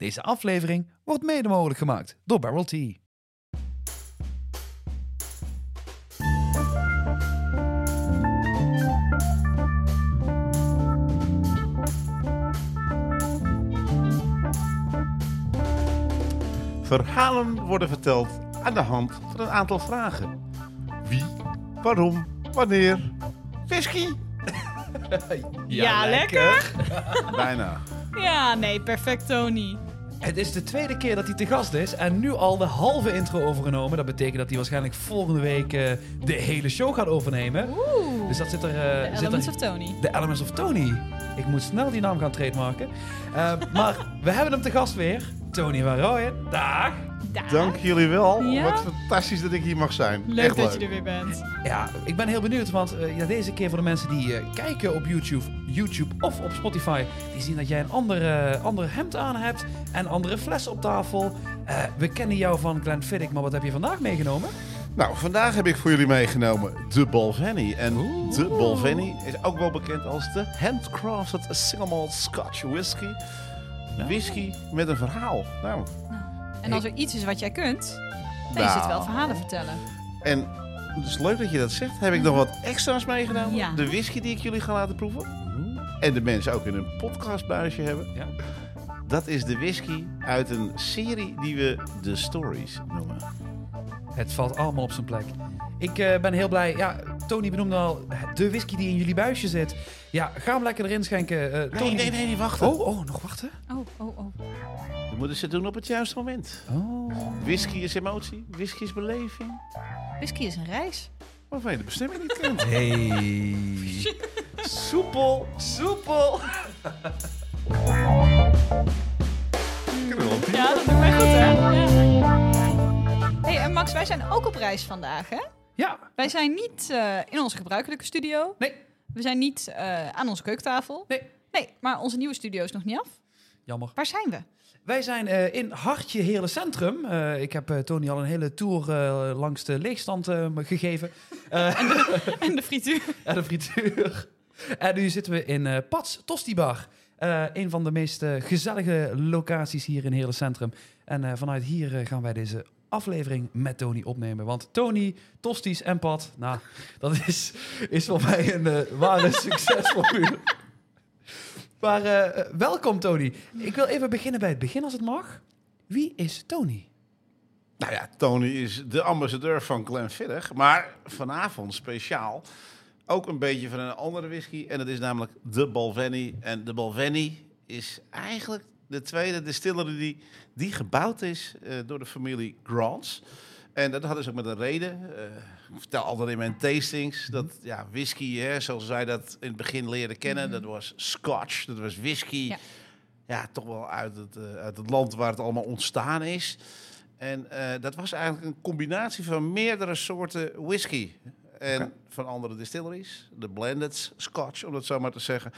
Deze aflevering wordt mede mogelijk gemaakt door Barrel Tea. Verhalen worden verteld aan de hand van een aantal vragen. Wie, waarom, wanneer, whisky? Ja, lekker. Bijna. Ja, nee, perfect, Tony. Het is de tweede keer dat hij te gast is en nu al de halve intro overgenomen. Dat betekent dat hij waarschijnlijk volgende week eh, de hele show gaat overnemen. Oeh. Dus dat zit er... eh, The zit Elements er of Tony. The Elements of Tony. Ik moet snel die naam gaan trademarken. Eh, maar we hebben hem te gast weer. Tony van Rooyen. Dag. Dank jullie wel. Ja. Wat fantastisch dat ik hier mag zijn. Leuk Echt dat leuk. je er weer bent. Ja, ik ben heel benieuwd, want eh, ja, deze keer voor de mensen die eh, kijken op YouTube, YouTube of op Spotify, die zien dat jij een andere, ander hemd aan hebt en andere flessen op tafel. Eh, we kennen jou van Glenfiddich, maar wat heb je vandaag meegenomen? Nou, vandaag heb ik voor jullie meegenomen de Balvenie. En de Balvenie is ook wel bekend als de handcrafted single malt Scotch whisky. Whisky met een verhaal. Nou, En als er iets is wat jij kunt, dan is Nou. het wel verhalen vertellen. En het is leuk dat je dat zegt. Heb ik nog wat extra's meegenomen? Ja. De whisky die ik jullie ga laten proeven. En de mensen ook in een podcastbuisje hebben. Ja. Dat is de whisky uit een serie die we The Stories noemen. Het valt allemaal op zijn plek. Ik eh, ben heel blij. Ja, Tony benoemde al de whisky die in jullie buisje zit. Ja, ga hem lekker erin schenken. eh, Tony. Nee, nee, nee, nee, wacht. Oh, oh, nog wachten? Oh, oh, oh. Moeten ze doen op het juiste moment. Oh. Whisky is emotie, whisky is beleving. Whisky is een reis. Waarvan je de bestemming niet kent. Hey. soepel, soepel. Ja, dat doet mij goed, hè? Ja. hey, en Max, wij zijn ook op reis vandaag, hè? Ja, Wij zijn niet eh, in onze gebruikelijke studio. nee, We zijn niet eh, aan onze keukentafel. nee. Nee, maar onze nieuwe studio is nog niet af. Jammer. Waar zijn we? Wij zijn eh, in Hartje Heerlen Centrum. Eh, ik heb eh, Tony al een hele tour langs de leegstand gegeven. Eh, En de frituur. en de frituur. En nu zitten we in Pats Tosti Bar. Een van de meest gezellige locaties hier in Heerlen Centrum. En vanuit hier gaan wij deze aflevering met Tony opnemen. Want Tony, Tosties en Pat, nou, dat is, is voor mij een ware succesformule. Maar eh, welkom Tony. Ik wil even beginnen bij het begin als het mag. Wie is Tony? Nou ja, Tony is de ambassadeur van Glenfiddich. Maar vanavond speciaal ook een beetje van een andere whisky. En dat is namelijk de Balvenie. En de Balvenie is eigenlijk de tweede distillery die, die gebouwd is eh, door de familie Grants. En dat hadden ze ook met een reden. Eh, vertel altijd in mijn tastings dat ja, whisky, hè, zoals zij dat in het begin leerden kennen, dat was Scotch, dat was whisky. Ja. Ja, toch wel uit het, eh, uit het land waar het allemaal ontstaan is. En eh, dat was eigenlijk een combinatie van meerdere soorten whisky. En van andere distilleries. De blended scotch, om dat zo maar te zeggen.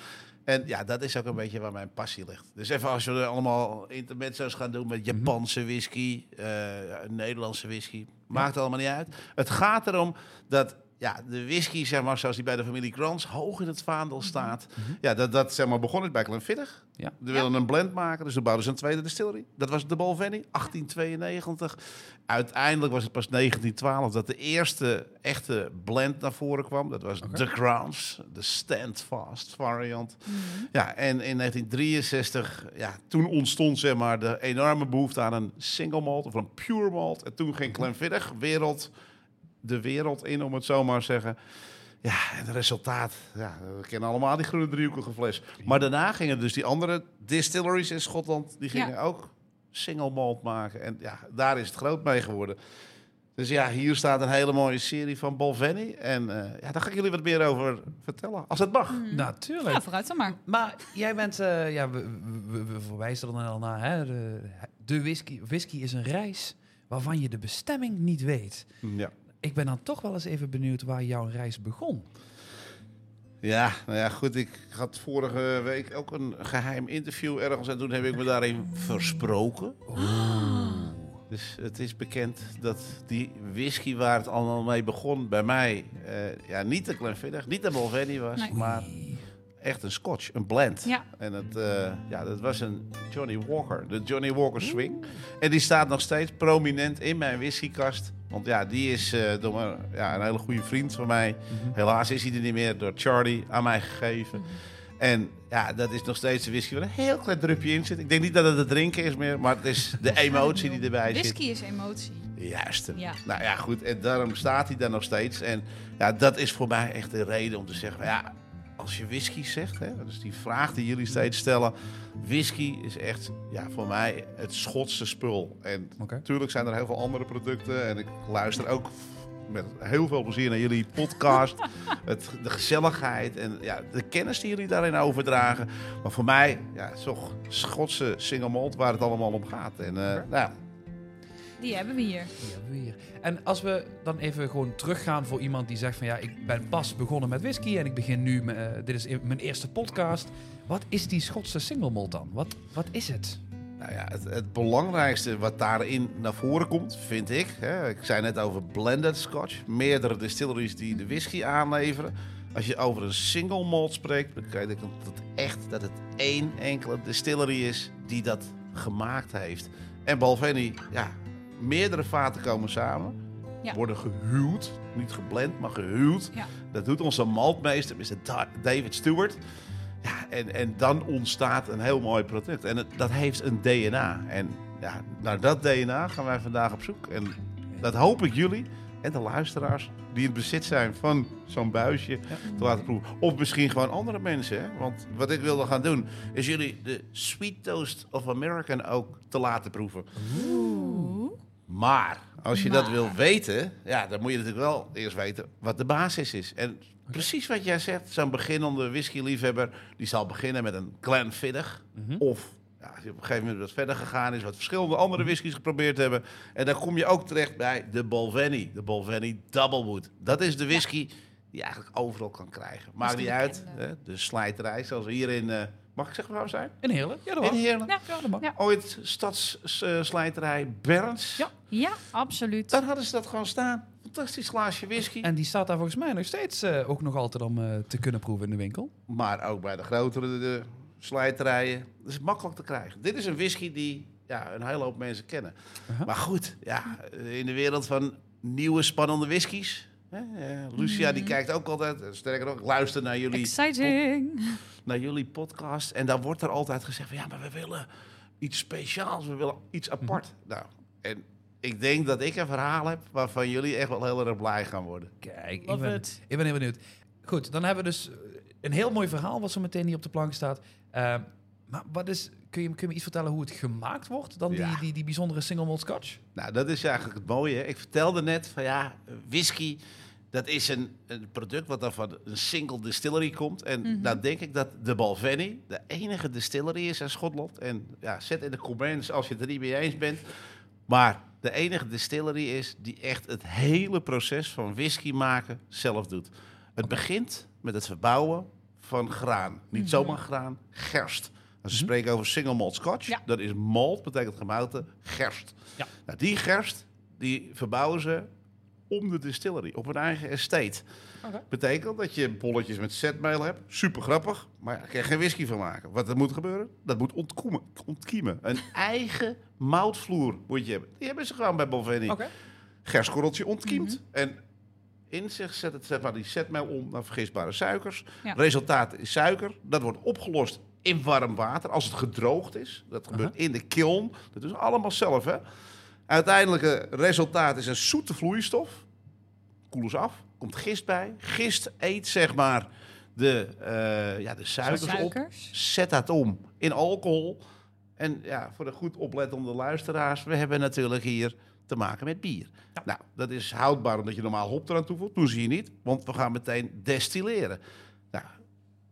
En ja, dat is ook een beetje waar mijn passie ligt. Dus even als we er allemaal intermezzo's gaan doen met Japanse whisky, eh, Nederlandse whisky. Maakt allemaal niet uit. Het gaat erom dat ja, de whisky, zeg maar, zoals die bij de familie Grants, hoog in het vaandel staat. Ja, dat, dat zeg maar, begon het bij Glenfiddich. Ja. We willen een blend maken, dus we bouwden ze een tweede distillery. Dat was de Balvenie, 1892. Uiteindelijk was het pas 1912 dat de eerste echte blend naar voren kwam. Dat was. The Crowns, de Standfast variant. Mhm. Ja, en in 1963, ja, toen ontstond zeg maar de enorme behoefte aan een single malt of een pure malt. En toen ging Glenfiddich wereld, de wereld in, om het zo maar te zeggen. Ja, en het resultaat, ja, we kennen allemaal die groene driehoekige fles. Maar daarna gingen dus die andere distilleries in Schotland, die gingen Ja. ook single malt maken. En ja, daar is het groot mee geworden. Dus ja, hier staat een hele mooie serie van Balvenie. En eh, ja, daar ga ik jullie wat meer over vertellen, als het mag. Mhm. Natuurlijk. Ja, vooruit dan maar. Maar jij bent, eh, ja, we, we, we verwijzen er dan al naar, hè? De, de whisky, whisky is een reis waarvan je de bestemming niet weet. Ja. Ik ben dan toch wel eens even benieuwd waar jouw reis begon. Ja, nou ja, goed. Ik had vorige week ook een geheim interview ergens en toen heb ik me daarin versproken. Dus het is bekend dat die whisky waar het allemaal mee begon bij mij, eh, ja, niet de Glenfiddich, niet de Balvenie was, Nee. maar echt een scotch, een blend. Ja. En het, eh, ja, dat was een Johnny Walker, de Johnny Walker Swing. En die staat nog steeds prominent in mijn whiskykast. Want ja, die is eh, door een, ja, een hele goede vriend van mij. Helaas is hij er niet meer, door Charlie aan mij gegeven. En ja, dat is nog steeds een whisky waar een heel klein drupje in zit. Ik denk niet dat het het drinken is meer, maar het is de emotie die erbij zit. Whisky is emotie. Juist. Ja. Nou ja, goed. En daarom staat hij daar nog steeds. En ja, dat is voor mij echt de reden om te zeggen: ja, als je whisky zegt, hè, is die vraag die jullie steeds stellen. Whisky is echt ja, voor mij het Schotse spul. En natuurlijk zijn er heel veel andere producten. En ik luister ook met heel veel plezier naar jullie podcast. het, de gezelligheid en ja, de kennis die jullie daarin overdragen. Maar voor mij, ja, toch Schotse single malt waar het allemaal om gaat. En eh, nou, Die hebben we hier. Die hebben we hier. En als we dan even gewoon teruggaan voor iemand die zegt van ja, ik ben pas begonnen met whisky en ik begin nu, eh, dit is mijn eerste podcast. Wat is die Schotse single malt dan? Wat, wat is het? Nou ja, het, het belangrijkste wat daarin naar voren komt, vind ik. Hè, ik zei net over blended scotch. Meerdere distilleries die de whisky aanleveren. Als je over een single malt spreekt, betekent dat echt dat het één enkele distillery is die dat gemaakt heeft. En Balvenie, ja, meerdere vaten komen samen. Ja. Worden gehuwd. Niet geblend, maar gehuwd. Ja. Dat doet onze maltmeester, Mr. Da- David Stewart. Ja, en, en dan ontstaat een heel mooi product. En het, dat heeft een DNA. En ja, naar dat DNA gaan wij vandaag op zoek. En dat hoop ik jullie en de luisteraars die in het bezit zijn van zo'n buisje te laten proeven. Of misschien gewoon andere mensen. Hè? Want wat ik wilde gaan doen, is jullie de Sweet Toast of American ook te laten proeven. Oeh. Maar als je dat wil weten, ja, dan moet je natuurlijk wel eerst weten wat de basis is. En precies wat jij zegt, zo'n beginnende whisky-liefhebber, die zal beginnen met een Glenfiddich. Of ja, als je op een gegeven moment wat verder gegaan is, wat verschillende andere whiskies geprobeerd hebben. En dan kom je ook terecht bij de Balvenie, de Balvenie Doublewood. Dat is de whisky die je eigenlijk overal kan krijgen. Maakt niet uit, hè, de slijterij, zoals we hier in, eh, mag ik zeggen waar we zijn? In Heerlen? Ja, dat In mag. Heerlen. Ja. Ja, dat mag. Ja. Ooit stadsslijterij Berns. Ja. Ja, absoluut. Daar hadden ze dat gewoon staan. Fantastisch glaasje whisky. En die staat daar volgens mij nog steeds eh, ook nog altijd om eh, te kunnen proeven in de winkel. Maar ook bij de grotere de slijterijen. Dat is makkelijk te krijgen. Dit is een whisky die ja, een hele hoop mensen kennen. Maar goed, ja, in de wereld van nieuwe spannende whiskies. Eh, Lucia die kijkt ook altijd. eh, Sterker nog, ik luister naar jullie, Exciting. naar jullie podcast. En daar wordt er altijd gezegd van ja, maar we willen iets speciaals. We willen iets apart. Nou, en ik denk dat ik een verhaal heb waarvan jullie echt wel heel erg blij gaan worden. Kijk, ik ben, it. ik ben heel benieuwd. Goed, dan hebben we dus eh, een heel mooi verhaal wat zo meteen hier op de plank staat. Eh, maar wat is, kun, je, kun je me iets vertellen hoe het gemaakt wordt? Dan Ja. die, die, die bijzondere single malt scotch? Nou, dat is eigenlijk het mooie. hè. Ik vertelde net van ja, whisky, dat is een, een product wat dan van een single distillery komt. En dan denk ik dat de Balvenie de enige distillery is in Schotland. En ja, zet in de comments als je het er niet mee eens bent. Maar de enige distillery is die echt het hele proces van whisky maken zelf doet. Het begint met het verbouwen van graan. Niet zomaar graan, gerst. Als we spreken over single malt scotch, Ja. dat is malt, betekent gemouten, gerst. Ja. Nou, die gerst, die verbouwen ze om de distillery, op hun eigen estate. Betekent dat je bolletjes met zetmeel hebt, super grappig, maar daar kan je geen whisky van maken. Wat er moet gebeuren? Dat moet ontkiemen. ontkiemen. Een eigen moutvloer moet je hebben. Die hebben ze gewoon bij Balvenie Oké. gerstkorreltje ontkiemd. En in zich zet het zeg maar, die zetmeel om naar vergisbare suikers. Ja. Resultaat is suiker. Dat wordt opgelost in warm water als het gedroogd is. Dat gebeurt in de kiln. Dat ze allemaal zelf. Hè? Uiteindelijke resultaat is een zoete vloeistof. Koelen ze af. Komt gist bij. Gist eet zeg maar de, eh, ja, de suikers, op. Zet dat om in alcohol. En ja, voor de goed oplettende luisteraars, we hebben natuurlijk hier te maken met bier. Nou, dat is houdbaar omdat je normaal hop eraan toevoegt. Doen ze hier niet, want we gaan meteen destilleren. Nou,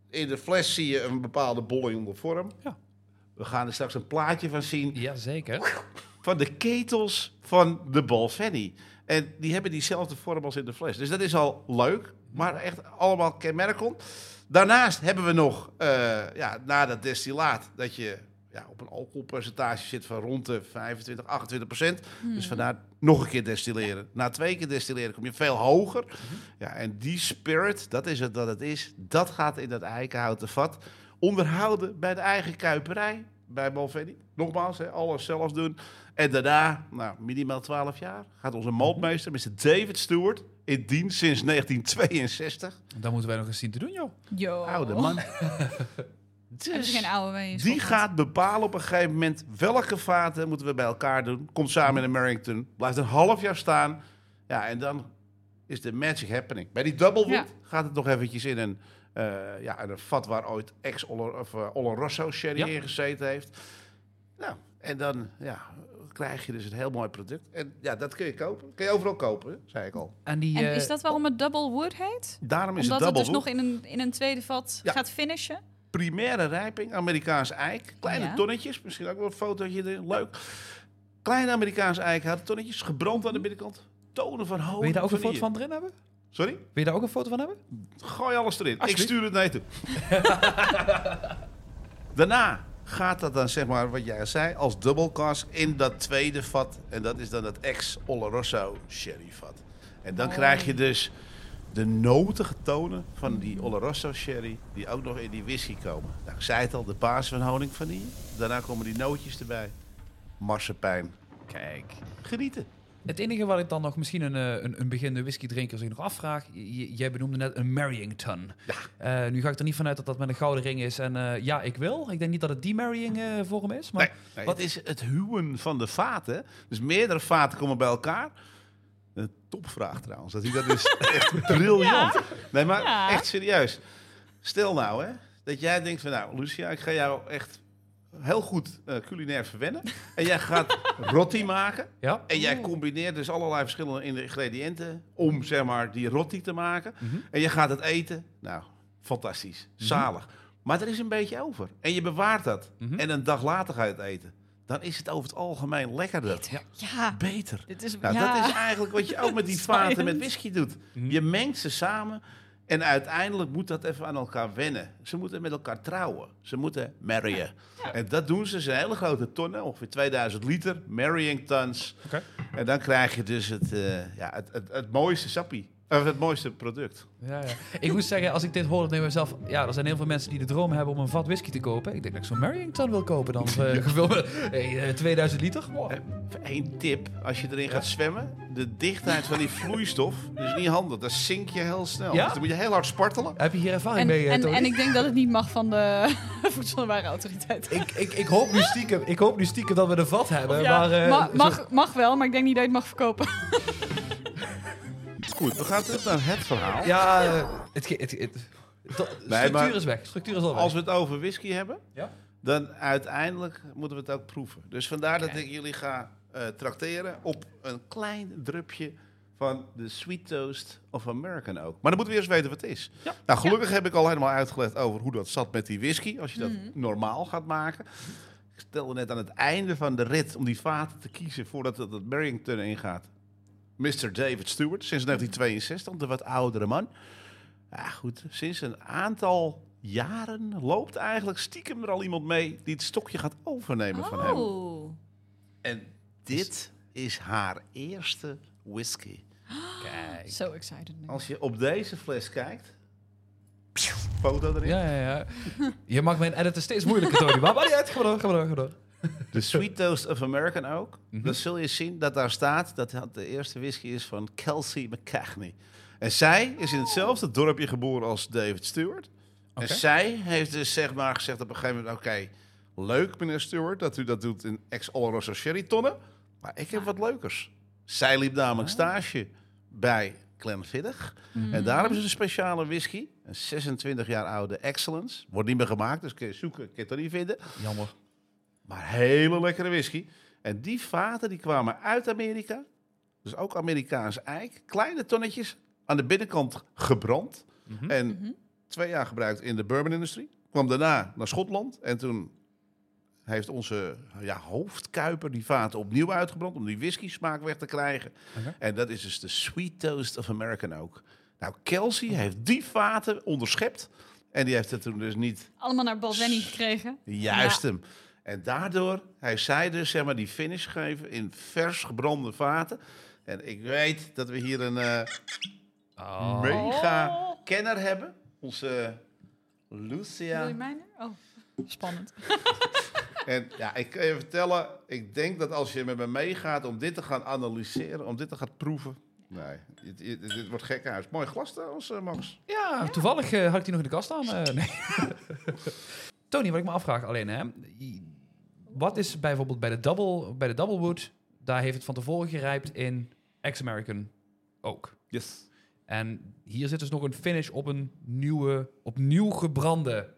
in de fles zie je een bepaalde bollende vorm. Ja. We gaan er straks een plaatje van zien Jazeker. van de ketels van de Balvenie. En die hebben diezelfde vorm als in de fles. Dus dat is al leuk, maar echt allemaal kenmerkend. Daarnaast hebben we nog, eh, ja, na dat destillaat, dat je ja, op een alcoholpercentage zit van rond de 25, 28 procent. Hmm. Dus vandaar nog een keer destilleren. Na twee keer destilleren kom je veel hoger. Ja, en die spirit, dat is het dat het is. Dat gaat in dat eikenhouten vat. Onderhouden bij de eigen kuiperij. Bij Balvenie. Nogmaals, hè, alles zelf doen. En daarna, nou, minimaal 12 jaar, gaat onze maltmeester, Mr. David Stewart, in dienst sinds 1962. Dan moeten wij nog eens zien te doen, joh. Yo. Oude man. Dus geen oude in die gaat bepalen op een gegeven moment welke vaten moeten we bij elkaar doen. Komt samen in de Merrington, blijft een half jaar staan. Ja, en dan is de magic happening. Bij die double wood Ja. gaat het nog eventjes in een, eh, ja, een vat waar ooit ex of eh, Oloroso sherry Ja. in gezeten heeft. Nou, en dan ja, krijg je dus een heel mooi product. En ja, dat kun je kopen. Kun je overal kopen, zei ik al. En, die, En eh, is dat waarom het double wood heet? Daarom is Omdat het het double dus wood. nog in een, in een tweede vat Ja. gaat finishen? primaire rijping, Amerikaans eik. Kleine Ja. tonnetjes, misschien ook wel een fotootje erin, leuk. Kleine Amerikaans eikenhouten tonnetjes, gebrand aan de binnenkant. Tonen van honing. wil je daar ook een foto van erin hebben? Sorry? Wil je daar ook een foto van hebben? Gooi alles erin. Ik stuur het naar je toe. Daarna gaat dat dan, zeg maar, wat jij zei, als double cask in dat tweede vat. En dat is dan het ex-Oloroso sherry vat. En dan Oh. krijg je dus de notige tonen van die Oloroso sherry, die ook nog in die whisky komen. Nou, ik zei het al, de basis van honing vanille. Daarna komen die nootjes erbij. Marsepein. Kijk. Genieten. Het enige wat ik dan nog misschien een, eh, een, een beginnende whiskydrinker zich nog afvraag. j- jij benoemde net een Marryington. Ja. Eh, nu ga ik er niet vanuit dat dat met een gouden ring is. En eh, ja, ik wil. Ik denk niet dat het die marrying eh, vorm is. Maar Nee, nee, het is het huwen van de vaten. Dus meerdere vaten komen bij elkaar. Een topvraag trouwens. Dat, dat is echt briljant. Nee, maar Ja. echt serieus. Stel nou hè, dat jij denkt van nou Lucia, ik ga jou echt heel goed eh, culinair verwennen. En jij gaat rotti maken. ja. En jij combineert dus allerlei verschillende ingrediënten om zeg maar die rotti te maken. En je gaat het eten. Nou, fantastisch. Zalig. Maar er is een beetje over. En je bewaart dat. Mhm. En een dag later ga je het eten. Dan is het over het algemeen lekkerder. Ja. Ja, Beter. dit is... Nou, ja. dat is eigenlijk wat je ook met die vaten met whisky doet. Mhm. Je mengt ze samen. En uiteindelijk moet dat even aan elkaar wennen. Ze moeten met elkaar trouwen. Ze moeten marryen. En dat doen ze. Ze zijn hele grote tonnen, ongeveer 2000 liter. Marrying tons. En dan krijg je dus het, eh, ja, het, het, het mooiste sappie. Of het mooiste product. Ja, ja. Ik moet zeggen, als ik dit hoor, dan denk ik mezelf... Ja, er zijn heel veel mensen die de droom hebben om een vat whisky te kopen. Ik denk dat ik zo'n Marryington wil kopen dan. eh, gevuld met hey, eh, 2000 liter. Wow. Eén tip, als je erin gaat zwemmen. De dichtheid van die vloeistof is niet handig. Dan zink je heel snel. Ja? Dus dan moet je heel hard spartelen. Heb je hier ervaring En, mee, eh, en, Tony? en ik denk dat het niet mag van de Voedsel- en Warenautoriteit. Ik, ik, ik, hoop nu stiekem, ik hoop nu stiekem dat we een vat hebben. Ja, maar, eh, ma- zo- mag, mag wel, maar ik denk niet dat je het mag verkopen. Goed, we gaan terug naar het verhaal. Ja, eh, het, het, structuur is weg. Structuur is al weg. Als we het over whisky hebben, Ja? dan uiteindelijk moeten we het ook proeven. Dus vandaar dat ik jullie ga eh trakteren op een klein drupje van de Sweet Toast of American ook. Maar dan moeten we eerst weten wat het is. Ja. Nou, gelukkig heb ik al helemaal uitgelegd over hoe dat zat met die whisky. Als je dat Mhm. normaal gaat maken. Ik stelde net aan het einde van de rit om die vaten te kiezen voordat het het Barrington ingaat. Mr. David Stewart, sinds 1962, de wat oudere man. Ja, goed, sinds een aantal jaren loopt eigenlijk stiekem er al iemand mee die het stokje gaat overnemen van hem. Oh. En dit is haar eerste whisky. Kijk. So excited. nu. Als je op deze fles kijkt, foto erin. Ja, ja, ja. Je mag mijn editen steeds moeilijker, Tony. Maar, maar niet uit. Ga maar door, ga maar door, ga maar door. De Sweet Toast of American ook. Mhm. Dan zul je zien dat daar staat dat het de eerste whisky is van Kelsey McCagney. En zij is in hetzelfde dorpje geboren als David Stewart. En zij heeft dus zeg maar gezegd op een gegeven moment... oké, leuk meneer Stewart dat u dat doet in ex-Oloroso sherry tonnen... maar ik heb wat leukers. Zij liep namelijk Ah. stage bij Glenfiddich. En daar hebben ze een speciale whisky. Een 26 jaar oude Excellence. Wordt niet meer gemaakt, dus kun je zoeken, kun je het er niet vinden. Jammer. Maar hele lekkere whisky. En die vaten die kwamen uit Amerika. Dus ook Amerikaans eik. Kleine tonnetjes. Aan de binnenkant gebrand. Mhm. En twee jaar gebruikt in de bourbon-industrie. Kwam daarna naar Schotland. En toen heeft onze ja, hoofdkuiper die vaten opnieuw uitgebrand. Om die whisky smaak weg te krijgen. En dat is dus de Sweet Toast of American ook. Nou, Kelsey heeft die vaten onderschept. En die heeft het toen dus niet Allemaal naar Balvenie gekregen. Juist hem. En daardoor heeft zij dus zeg maar, die finish gegeven in vers gebrande vaten. En ik weet dat we hier een eh, Oh. mega Oh. kenner hebben. Onze Wil Lucia. je mij nu? Oh, spannend. En ja, ik kan je vertellen, ik denk dat als je met me meegaat om dit te gaan analyseren, om dit te gaan proeven. Nee, dit, dit, dit wordt gekkenhuis. Mooi glas trouwens, eh, Max. Ja, toevallig eh, had ik die nog in de kast staan. eh, nee. Tony, wat ik me afvraag alleen, hè. Wat is bijvoorbeeld bij de double, bij de double wood, daar heeft het van tevoren gerijpt in ex-American oak. Yes. En hier zit dus nog een finish op een nieuwe, opnieuw gebrande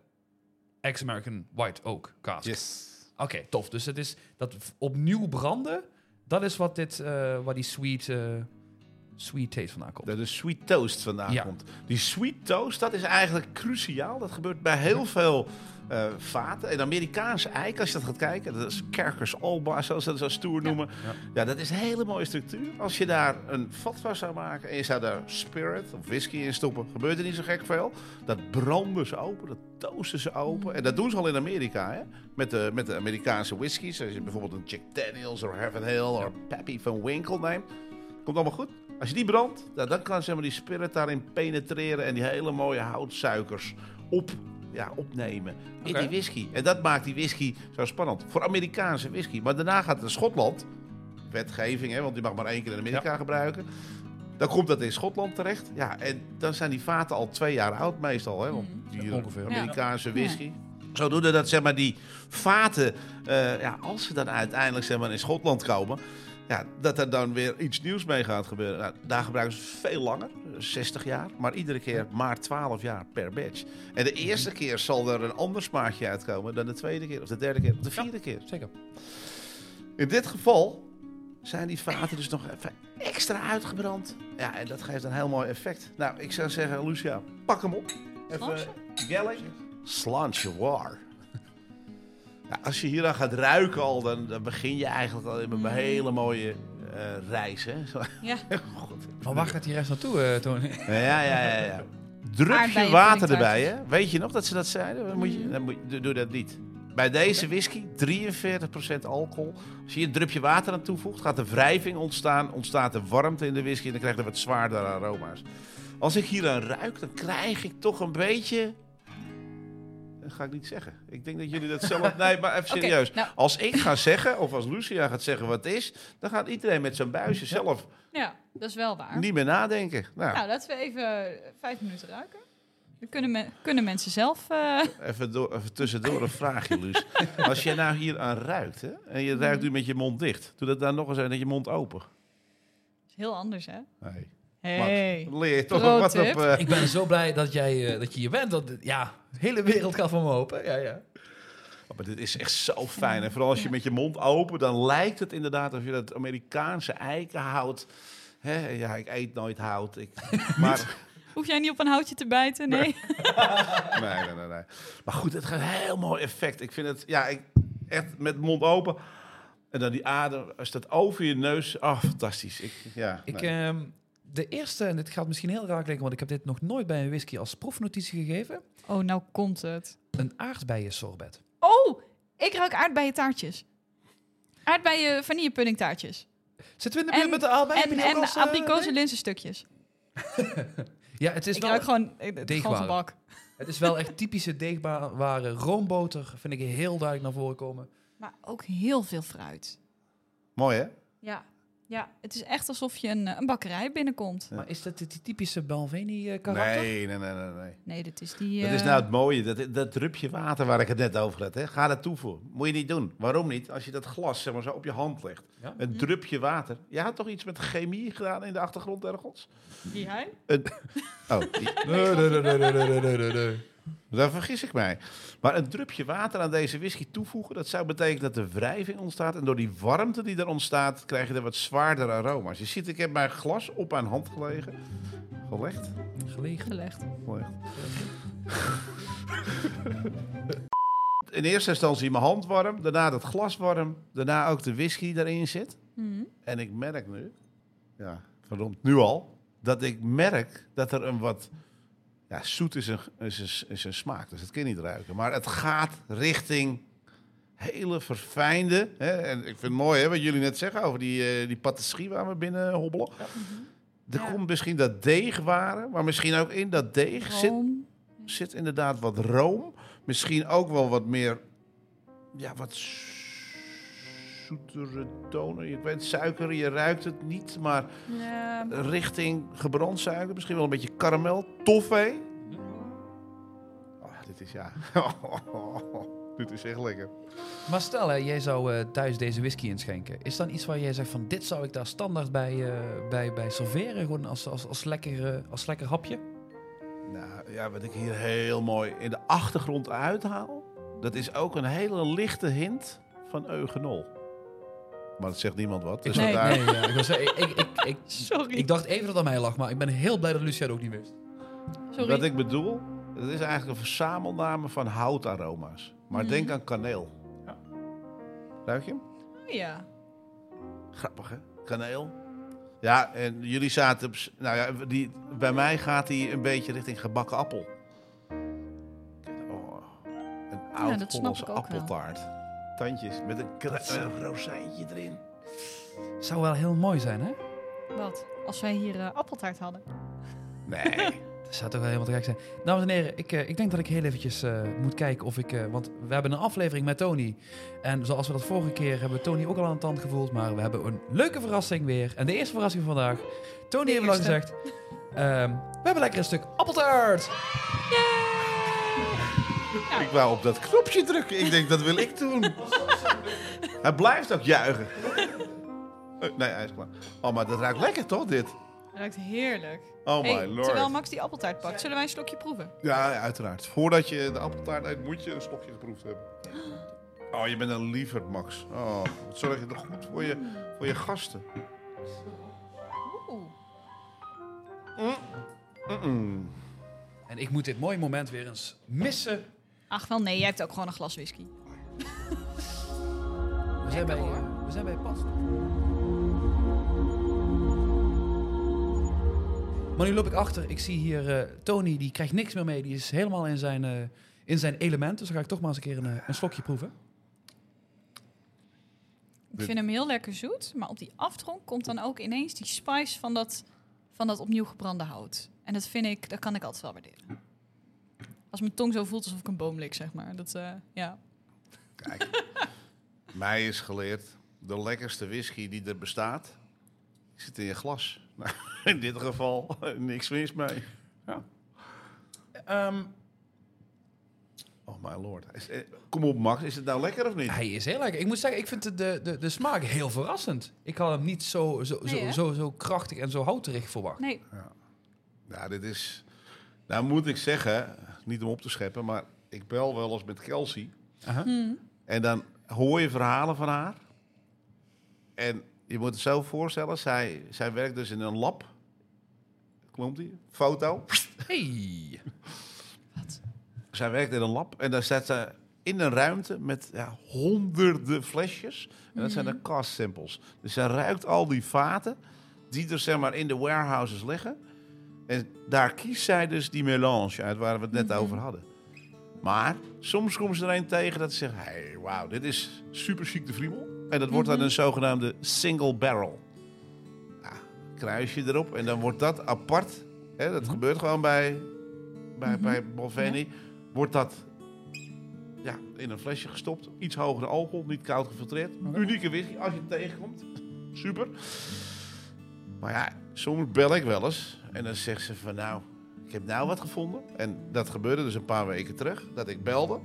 ex-American white oak cask. Yes. Oké, tof. Dus het is dat opnieuw branden, dat is wat dit, eh waar die sweet, eh, sweet taste vandaan komt. Dat de sweet toast vandaan Ja. komt. Die sweet toast, dat is eigenlijk cruciaal. Dat gebeurt bij heel veel eh, vaten. En Amerikaanse eik, als je dat gaat kijken, dat is Kerkers Alba, zoals ze dat zo stoer noemen. Ja. Ja, dat is een hele mooie structuur. Als je daar een vat van zou maken en je zou daar spirit of whisky in stoppen, gebeurt er niet zo gek veel. Dat branden ze open, dat toosten ze open. En dat doen ze al in Amerika, hè? Met de, met de Amerikaanse whiskies. Als je bijvoorbeeld een Jack Daniels of Heaven Hill of Pappy van Winkle neemt. Komt allemaal goed. Als je die brandt, dan, dan kan zeg maar, die spirit daarin penetreren en die hele mooie houtsuikers op, ja, opnemen in die whisky. En dat maakt die whisky zo spannend. Voor Amerikaanse whisky. Maar daarna gaat het naar Schotland. Wetgeving, hè, want die mag maar één keer in Amerika gebruiken. Dan komt dat in Schotland terecht. Ja, en dan zijn die vaten al twee jaar oud meestal. Hè, want die ongeveer. Amerikaanse whisky. Zodoende dat zeg maar, die vaten, eh, ja, als ze dan uiteindelijk zeg maar, in Schotland komen, ja, dat er dan weer iets nieuws mee gaat gebeuren. Nou, daar gebruiken ze veel langer, eh, 60 jaar, maar iedere keer maar 12 jaar per batch. En de eerste keer zal er een ander smaakje uitkomen dan de tweede keer, of de derde keer, of de vierde keer. Zeker. In dit geval zijn die vaten dus nog even extra uitgebrand. Ja, en dat geeft een heel mooi effect. Nou, ik zou zeggen, Lucia, pak hem op. Even Slansje? Gelling. Slansje war. Als je hier aan gaat ruiken al, dan, dan begin je eigenlijk al met een hele mooie eh, reis. Hè? Ja. God. Maar waar gaat die rest naartoe, eh, Tony? Ja, ja, ja. ja. Drupje Aardbeien water erbij, hè? Weet je nog dat ze dat zeiden? Dan moet je, dan moet je, doe, dat niet. Bij deze whisky, 43% alcohol. Als je hier een drupje water aan toevoegt, gaat de wrijving ontstaan. Ontstaat er warmte in de whisky en dan krijg je wat zwaardere aroma's. Als ik hier aan ruik, dan krijg ik toch een beetje... Dat ga ik niet zeggen. Ik denk dat jullie dat zelf... Nee, maar even serieus. nou. Als ik ga zeggen, of als Lucia gaat zeggen wat het is... dan gaat iedereen met zijn buisje zelf ja, dat is wel waar. niet meer nadenken. Nou, Nou, laten we even eh, vijf minuten ruiken. Dan kunnen, me- kunnen mensen zelf... eh, Even, door, even tussendoor een vraagje, Luus. Als je nou hier aan ruikt, hè, en je ruikt nu met je mond dicht, doe dat dan nog eens en met je mond open. is heel anders, hè? Nee. Hey. Leer je toch nog wat op. eh, Ik ben zo blij dat, jij, eh, dat je hier bent. Dat, ja, de hele wereld gaat voor me open. Ja, ja. oh, maar dit is echt zo fijn. En vooral als je met je mond open, dan lijkt het inderdaad of je dat Amerikaanse eikenhout. Hè, ja, ik eet nooit hout. Ik, maar, Hoef jij niet op een houtje te bijten? Nee. nee, nee, nee, nee. Maar goed, het gaat een heel mooi effect. Ik vind het, ja, ik, echt met mond open. En dan die adem, als dat over je neus. Oh, fantastisch. Ik, ja, Ik, nee. De eerste, en dit gaat misschien heel raar klinken, want ik heb dit nog nooit bij een whisky als proefnotitie gegeven. Oh, nou komt het. Een aardbeien sorbet. Oh, ik ruik aardbeien taartjes. Aardbeien vanillepuddingtaartjes. Zitten we in de buurt En- met de aardbeien? En, en als, abrikozen nee? linsenstukjes. Ja, het is, Ik wel, ruik gewoon eh, het bak. het is wel echt typische deegbare roomboter. Vind ik heel duidelijk naar voren komen. Maar ook heel veel fruit. Mooi, hè? Ja. Ja, het is echt alsof je een, eh, een bakkerij binnenkomt. Maar is dat de typische Balvenie-karakter? Nee, nee, nee, nee, nee. Dat is die... Dat is eh, nou het mooie, dat, dat drupje water waar ik het net over had. Hè. Ga dat toevoegen. Moet je niet doen. Waarom niet? Als je dat glas zeg maar, zo op je hand legt. Een mhm. drupje water. Je had toch iets met chemie gedaan in de achtergrond ergens? Die hij? Oh, die... nee, nee, nee, nee, nee, nee daar vergis ik mij. Maar een drupje water aan deze whisky toevoegen, dat zou betekenen dat er wrijving ontstaat. En door die warmte die er ontstaat, krijg je er wat zwaardere aroma's. Je ziet, ik heb mijn glas op mijn hand gelegen. Gelegd. Gelegen. Gelegd. Gelegd. In eerste instantie mijn hand warm, daarna dat glas warm, daarna ook de whisky erin zit. Mhm. En ik merk nu, ja, verdomd, nu al, dat ik merk dat er een wat, ja, zoet is een, is een, is een smaak, dus dat kun je niet ruiken. Maar het gaat richting hele verfijnde. Hè, en ik vind het mooi hè, wat jullie net zeggen over die, eh, die patisserie waar we binnen hobbelen. Er Ja. komt misschien dat deegwaren, maar misschien ook in dat deeg zit, zit inderdaad wat room. Misschien ook wel wat meer, ja, wat zoetere tonen. Ik weet suiker, je ruikt het niet, maar Ja, richting gebrand suiker. Misschien wel een beetje karamel, toffee. Oh, dit is ja. dit is echt lekker. Maar stel, hè, jij zou eh, thuis deze whisky inschenken. Is dan iets waar jij zegt van dit zou ik daar standaard bij, eh, bij, bij serveren? Gewoon als, als, als, lekker, eh, als lekker hapje? Nou ja, wat ik hier heel mooi in de achtergrond uithaal. Dat is ook een hele lichte hint van eugenol. Maar dat zegt niemand wat. Dus Nee. vandaar- Nee, ja, ik, ik, ik, ik, Sorry. ik dacht even dat het aan mij lag, maar ik ben heel blij dat Lucia het ook niet wist. Sorry. Wat ik bedoel, het is eigenlijk een verzamelname van houtaroma's. Maar Mhm. denk aan kaneel. Ja. Ruik je hem? Ja. Grappig, hè? Kaneel. Ja, en jullie zaten... Nou ja, die, bij mij gaat hij een beetje richting gebakken appel. Oh, een oud dat snap Hollandse ik ook wel. Tandjes met een, kra- een rozijntje erin. Zou wel heel mooi zijn, hè? Wat? Als wij hier eh, appeltaart hadden. Nee. Dat zou toch wel helemaal te gek zijn. Dames en heren, ik, eh, ik denk dat ik heel eventjes eh, moet kijken of ik... eh, want we hebben een aflevering met Tony. En zoals we dat vorige keer hebben we Tony ook al aan de tand gevoeld. Maar we hebben een leuke verrassing weer. En de eerste verrassing van vandaag. Tony heeft al gezegd... ehm, we hebben lekker een stuk appeltaart. Ik wou op dat knopje drukken. Ik denk, dat wil ik doen. Hij blijft ook juichen. Nee, hij is klaar. Oh, maar dat ruikt lekker, toch, dit? Ruikt heerlijk. Oh my Hey, lord. terwijl Max die appeltaart pakt, zullen wij een slokje proeven? Ja, ja, uiteraard. Voordat je de appeltaart eet, moet je een slokje geproefd hebben. Oh, je bent een lieverd, Max. Oh, wat zorg je toch goed voor je, voor je gasten. Oeh. Mm-mm. En ik moet dit mooie moment weer eens missen. Ach wel nee, jij hebt ook gewoon een glas whisky. We zijn bij, eh, we zijn bij Pas. Maar nu loop ik achter. Ik zie hier eh, Tony, die krijgt niks meer mee. Die is helemaal in zijn, eh, in zijn element. Dus dan ga ik toch maar eens een keer een, een slokje proeven. Ik vind hem heel lekker zoet, maar op die aftronk komt dan ook ineens die spice van dat, van dat opnieuw gebrande hout. En dat vind ik, dat kan ik altijd wel waarderen. Als mijn tong zo voelt alsof ik een boom lik, zeg maar. Dat, eh, ja. Kijk, mij is geleerd, de lekkerste whisky die er bestaat, zit in je glas. Nou, in dit geval niks mis mee. Ehm, Oh my lord. Is- eh, Kom op Max, is het nou lekker of niet? hij is heel lekker. Ik moet zeggen, ik vind de, de, de, smaak heel verrassend. Ik had hem niet zo, zo, Nee, zo, zo, zo krachtig en zo houterig verwacht. Nee, Ja, dit is... Nou moet ik zeggen, niet om op te scheppen, maar ik bel wel eens met Kelsey. Aha. En dan hoor je verhalen van haar. En je moet het zo voorstellen, zij, zij werkt dus in een lab. Klopt die? Foto. Hey. Zij werkt in een lab en daar staat ze in een ruimte met ja, honderden flesjes. En dat zijn de cast samples. Dus zij ruikt al die vaten die er zeg maar in de warehouses liggen. En daar kiest zij dus die melange uit waar we het net over hadden. Maar soms komen ze er een tegen dat ze zeggen... Hey, wauw, dit is super chic de friemel. En dat wordt dan een zogenaamde single barrel. Ja, kruis je erop en dan wordt dat apart. Hè, dat gebeurt gewoon bij, bij, bij Balvenie. Wordt dat ja, in een flesje gestopt. Iets hogere alcohol, niet koud gefiltreerd. Unieke whisky als je het tegenkomt. Super. Maar ja, soms bel ik wel eens. En dan zegt ze van nou, ik heb nou wat gevonden. En dat gebeurde dus een paar weken terug. Dat ik belde.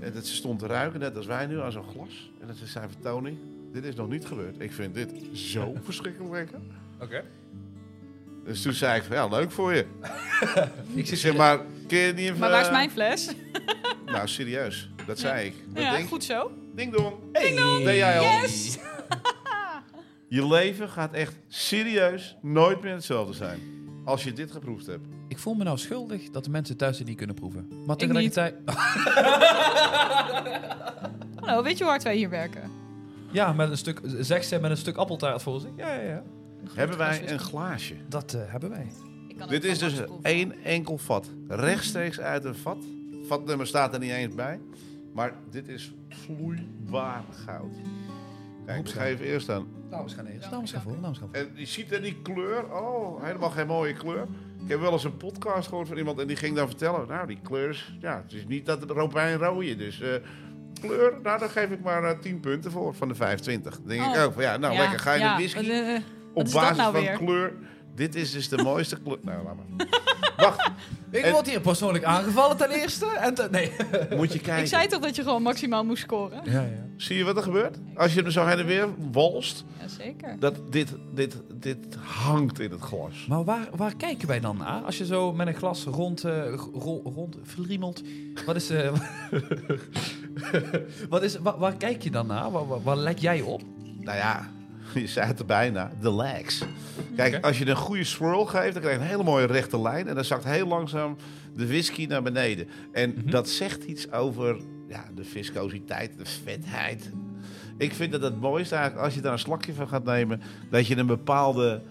En dat ze stond te ruiken, net als wij nu, aan zo'n glas. En dat ze zei van Tony, dit is nog niet gebeurd. Ik vind dit zo verschrikkelijk lekker. Oké. Dus toen zei ik van ja, leuk voor je. Ik zeg maar, kun je niet even... maar waar is eh, mijn fles? Nou, serieus. Dat zei ik. Ja, denk- goed zo. Ding dong. Hey. Deed jij al? Yes! Je leven gaat echt serieus nooit meer hetzelfde zijn. Als je dit geproefd hebt. Ik voel me nou schuldig dat de mensen thuis het niet kunnen proeven. Maar Ik tegelijkertijd... Hallo, weet je hoe hard wij hier werken? Ja, met een stuk, zegt ze met een stuk appeltaart voor zich. Ja, ja, ja. Hebben wij een glaasje. Dat eh, hebben wij. Dit is dus één enkel vat. Rechtstreeks uit een vat. Vatnummer staat er niet eens bij. Maar dit is vloeibaar goud. Kijk, ik even eerst aan. Dames gaan eerst. Dames gaan voor. Dames gaan voor. En je ziet er die kleur. Oh, helemaal geen mooie kleur. Ik heb wel eens een podcast gehoord van iemand en die ging dan vertellen. Nou, die kleur is. Ja, het is niet dat het robijn rode. Dus eh, kleur, nou, daar geef ik maar eh, 10 punten voor van de 25. Dan denk ik Oh. ook van ja, nou Ja, lekker. Ga je ja, de whisky eh, eh, op basis nou van weer? kleur. Dit is dus de mooiste kleur. Nou, laat maar. Wacht, Ik En- word hier persoonlijk aangevallen ten eerste. En ten, nee. moet je kijken. ik zei toch dat je gewoon maximaal moest scoren? Ja, ja. Zie je wat er gebeurt? Als je hem zo heen en weer walst, Jazeker. dat dit, dit, dit hangt in het glas. Maar waar, waar kijken wij dan naar? Als je zo met een glas rond, eh, ro- rond friemelt, wat is, eh, wat is, waar, waar kijk je dan naar? Waar, waar, waar let jij op? Nou ja, je zei het er bijna, de legs. Kijk, als je een goede swirl geeft, dan krijg je een hele mooie rechte lijn. En dan zakt heel langzaam de whisky naar beneden. En Mhm. dat zegt iets over ja, de viscositeit, de vetheid. Ik vind dat het mooiste eigenlijk, als je daar een slakje van gaat nemen, dat je een bepaalde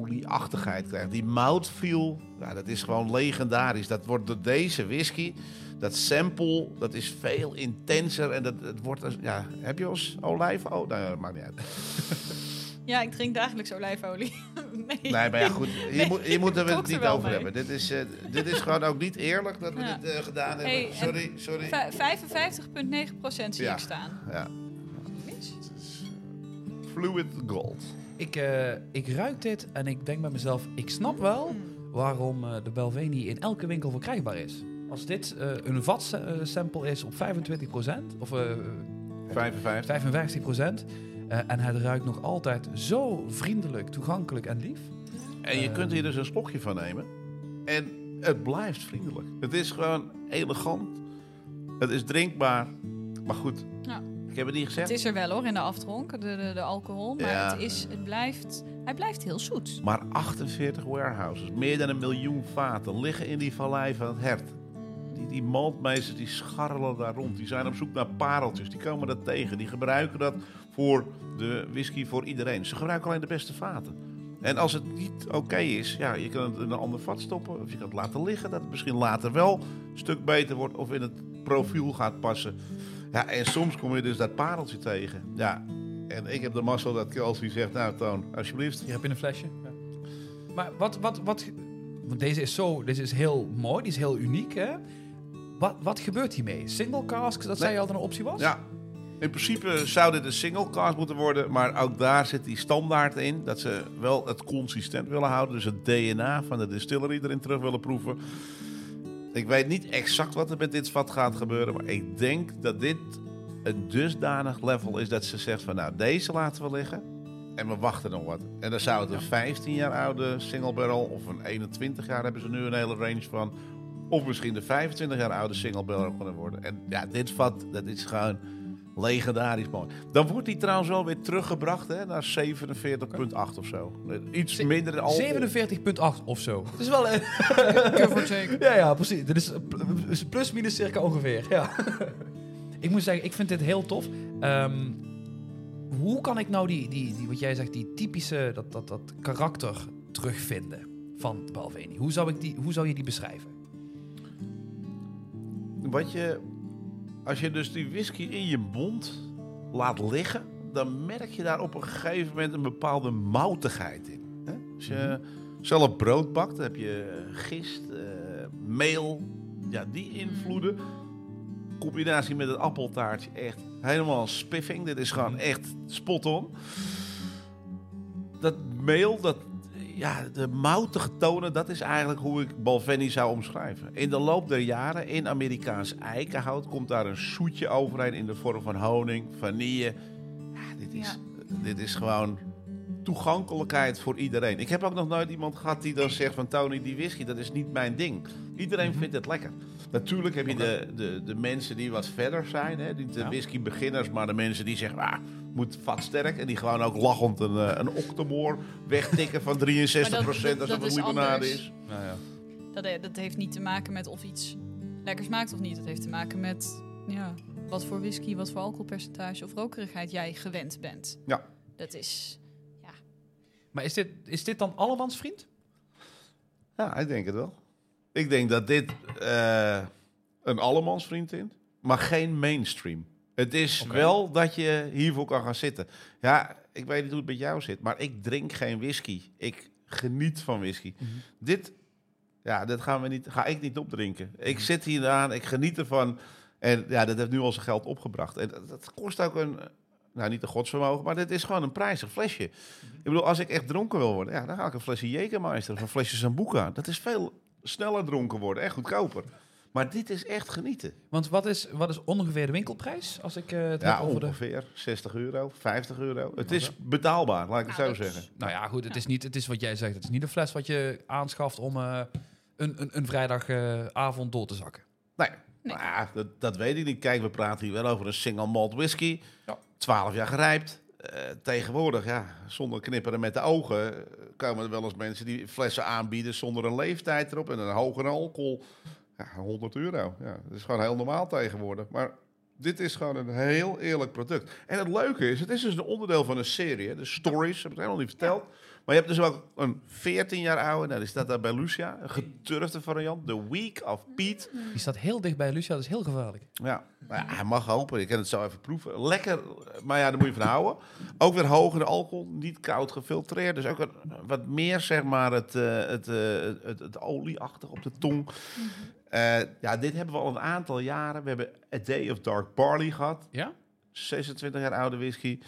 olieachtigheid krijgt. Die mouthfeel, ja, dat is gewoon legendarisch. Dat wordt door deze whisky, dat sample, dat is veel intenser. En dat, het wordt, als- ja, heb je eens olijfolie? Nou, ja, dat maakt niet uit. Ja, ik drink dagelijks olijfolie. nee. Nee, maar ja, goed. Hier, Nee, moet, hier moeten we ik het er niet over mee. hebben. Dit is, eh, dit is gewoon ook niet eerlijk dat we Ja. dit eh, gedaan Hey, hebben. en- Sorry, sorry. Vij- 55,9% zie Ja. ik staan. Ja, fluid gold. Ik, eh, ik ruik dit en ik denk bij mezelf, ik snap wel Hmm. waarom eh, de Belveni in elke winkel verkrijgbaar is. Als dit eh, een vatsample is op 25% of eh 55. 55% eh, en het ruikt nog altijd zo vriendelijk, toegankelijk en lief. En je kunt hier dus een slokje van nemen. En het blijft vriendelijk. Het is gewoon elegant. Het is drinkbaar. Maar goed, Ja. Ik heb het niet Het gezegd. is er wel hoor, in de aftronk, de, de, de alcohol. Maar Ja. het, is, het, blijft, hij blijft heel zoet. Maar 48 warehouses, meer dan een miljoen vaten, liggen in die vallei van het hert. Die, die maltmeesters die scharrelen daar rond. Die zijn op zoek naar pareltjes. Die komen dat tegen. Die gebruiken dat voor de whisky voor iedereen. Ze gebruiken alleen de beste vaten. En als het niet oké is, ja, je kan het in een ander vat stoppen. Of je kan het laten liggen. Dat het misschien later wel een stuk beter wordt. Of in het profiel gaat passen. Ja, en soms kom je dus dat pareltje tegen. Ja, en ik heb de mazzel dat Kelsey zegt, nou Toon, alsjeblieft. Hier heb je een flesje. Ja. Maar wat, wat, wat, want deze is zo, deze is heel mooi, die is heel uniek hè. Wat, wat gebeurt hiermee? Single cask, dat zei je al dat een optie was? Ja, in principe zou dit een single cast moeten worden, maar ook daar zit die standaard in. Dat ze wel het consistent willen houden, dus het DNA van de distillery erin terug willen proeven. Ik weet niet exact wat er met dit vat gaat gebeuren, maar ik denk dat dit een dusdanig level is dat ze zegt van nou, deze laten we liggen en we wachten nog wat. En dan zou het een 15 jaar oude single barrel of een 21 jaar hebben ze nu een hele range van. Of misschien de 25 jaar oude single barrel kunnen worden. En ja, dit vat, dat is gewoon legendarisch mooi. Dan wordt die trouwens wel weer teruggebracht hè, naar 47,8 of zo. Iets minder al. 47,8 of zo. Het is wel... take. ja, ja, precies. Dit is pl- is plus minus circa ongeveer. Ja. ik moet zeggen, ik vind dit heel tof. Ehm, hoe kan ik nou die, die, die, wat jij zegt, die typische, dat, dat, dat karakter terugvinden van Balvenie? Hoe zou, ik die, hoe zou je die beschrijven? Wat je, als je dus die whisky in je mond laat liggen, dan merk je daar op een gegeven moment een bepaalde moutigheid in. Hè? Als je zelf brood bakt, dan heb je gist, eh, meel, ja, die invloeden. Combinatie met het appeltaartje, echt helemaal spiffing. Dit is gewoon echt spot on. Dat meel, dat, ja, de moutige tonen, dat is eigenlijk hoe ik Balvenie zou omschrijven. In de loop der jaren in Amerikaans eikenhout komt daar een zoetje overheen in de vorm van honing, vanille. Ja, dit is, dit is gewoon toegankelijkheid voor iedereen. Ik heb ook nog nooit iemand gehad die dan zegt van Tony, die whisky, dat is niet mijn ding. Iedereen vindt het lekker. Natuurlijk heb je de, de, de mensen die wat verder zijn, hè, niet de Ja. whisky beginners, maar de mensen die zeggen, ah, moet vatsterk. En die gewoon ook lachend een, eh, een octomore wegtikken van 63% Maar dat- als dat een limonade is. Nou ja. Dat, he- dat heeft niet te maken met of iets lekker smaakt of niet. Het heeft te maken met ja, wat voor whisky, wat voor alcoholpercentage of rokerigheid jij gewend bent. Ja. Dat is... Maar is dit, is dit dan allemans vriend? Ja, ik denk het wel. Ik denk dat dit eh, een allemansvriend in, maar geen mainstream. Het is wel dat je hiervoor kan gaan zitten. Ja, ik weet niet hoe het met jou zit, maar ik drink geen whisky. Ik geniet van whisky. Mhm. Dit, ja, dit gaan we niet, ga ik niet opdrinken. Ik Mhm. zit hier aan, ik geniet ervan. En ja, dat heeft nu al zijn geld opgebracht. En dat, dat kost ook een, nou niet een godsvermogen, maar dit is gewoon een prijzig flesje. Ik bedoel, als ik echt dronken wil worden, ja, dan ga ik een flesje Jägermeister of een flesje Sambuca. Dat is veel sneller dronken worden, echt goedkoper. Maar dit is echt genieten. Want wat is, wat is ongeveer de winkelprijs? Als ik eh, het Ja, heb over de... ongeveer 60 euro, 50 euro. Het is betaalbaar, laat ik het Nou, zo zeggen. Nou ja, goed, het is niet, het is wat jij zegt. Het is niet een fles wat je aanschaft om eh, een, een, een vrijdagavond door te zakken. Nee, Nee. Nou dat, dat weet ik niet. Kijk, we praten hier wel over een single malt whisky. Ja. 12 jaar gerijpt. Eh, tegenwoordig, ja, zonder knipperen met de ogen, komen er wel eens mensen die flessen aanbieden zonder een leeftijd erop en een hogere alcohol. Ja, 100 euro. Ja, dat is gewoon heel normaal tegenwoordig. Maar dit is gewoon een heel eerlijk product. En het leuke is, het is dus een onderdeel van een serie. De stories, heb ik helemaal niet verteld. Maar je hebt dus ook een 14 jaar oude, nou, die staat daar bij Lucia, een geturfde variant, The Week of Pete. Die staat heel dicht bij Lucia, dat is heel gevaarlijk. Ja, nou ja, hij mag hopen. Ik kan het zo even proeven. Lekker, maar ja, daar moet je van houden. Ook weer hogere alcohol, niet koud gefiltreerd. Dus ook wat meer, zeg maar, het, eh, het, eh, het, het olieachtig op de tong. Eh, ja, dit hebben we al een aantal jaren. We hebben A Day of Dark Barley gehad. Ja? 26 jaar oude whisky.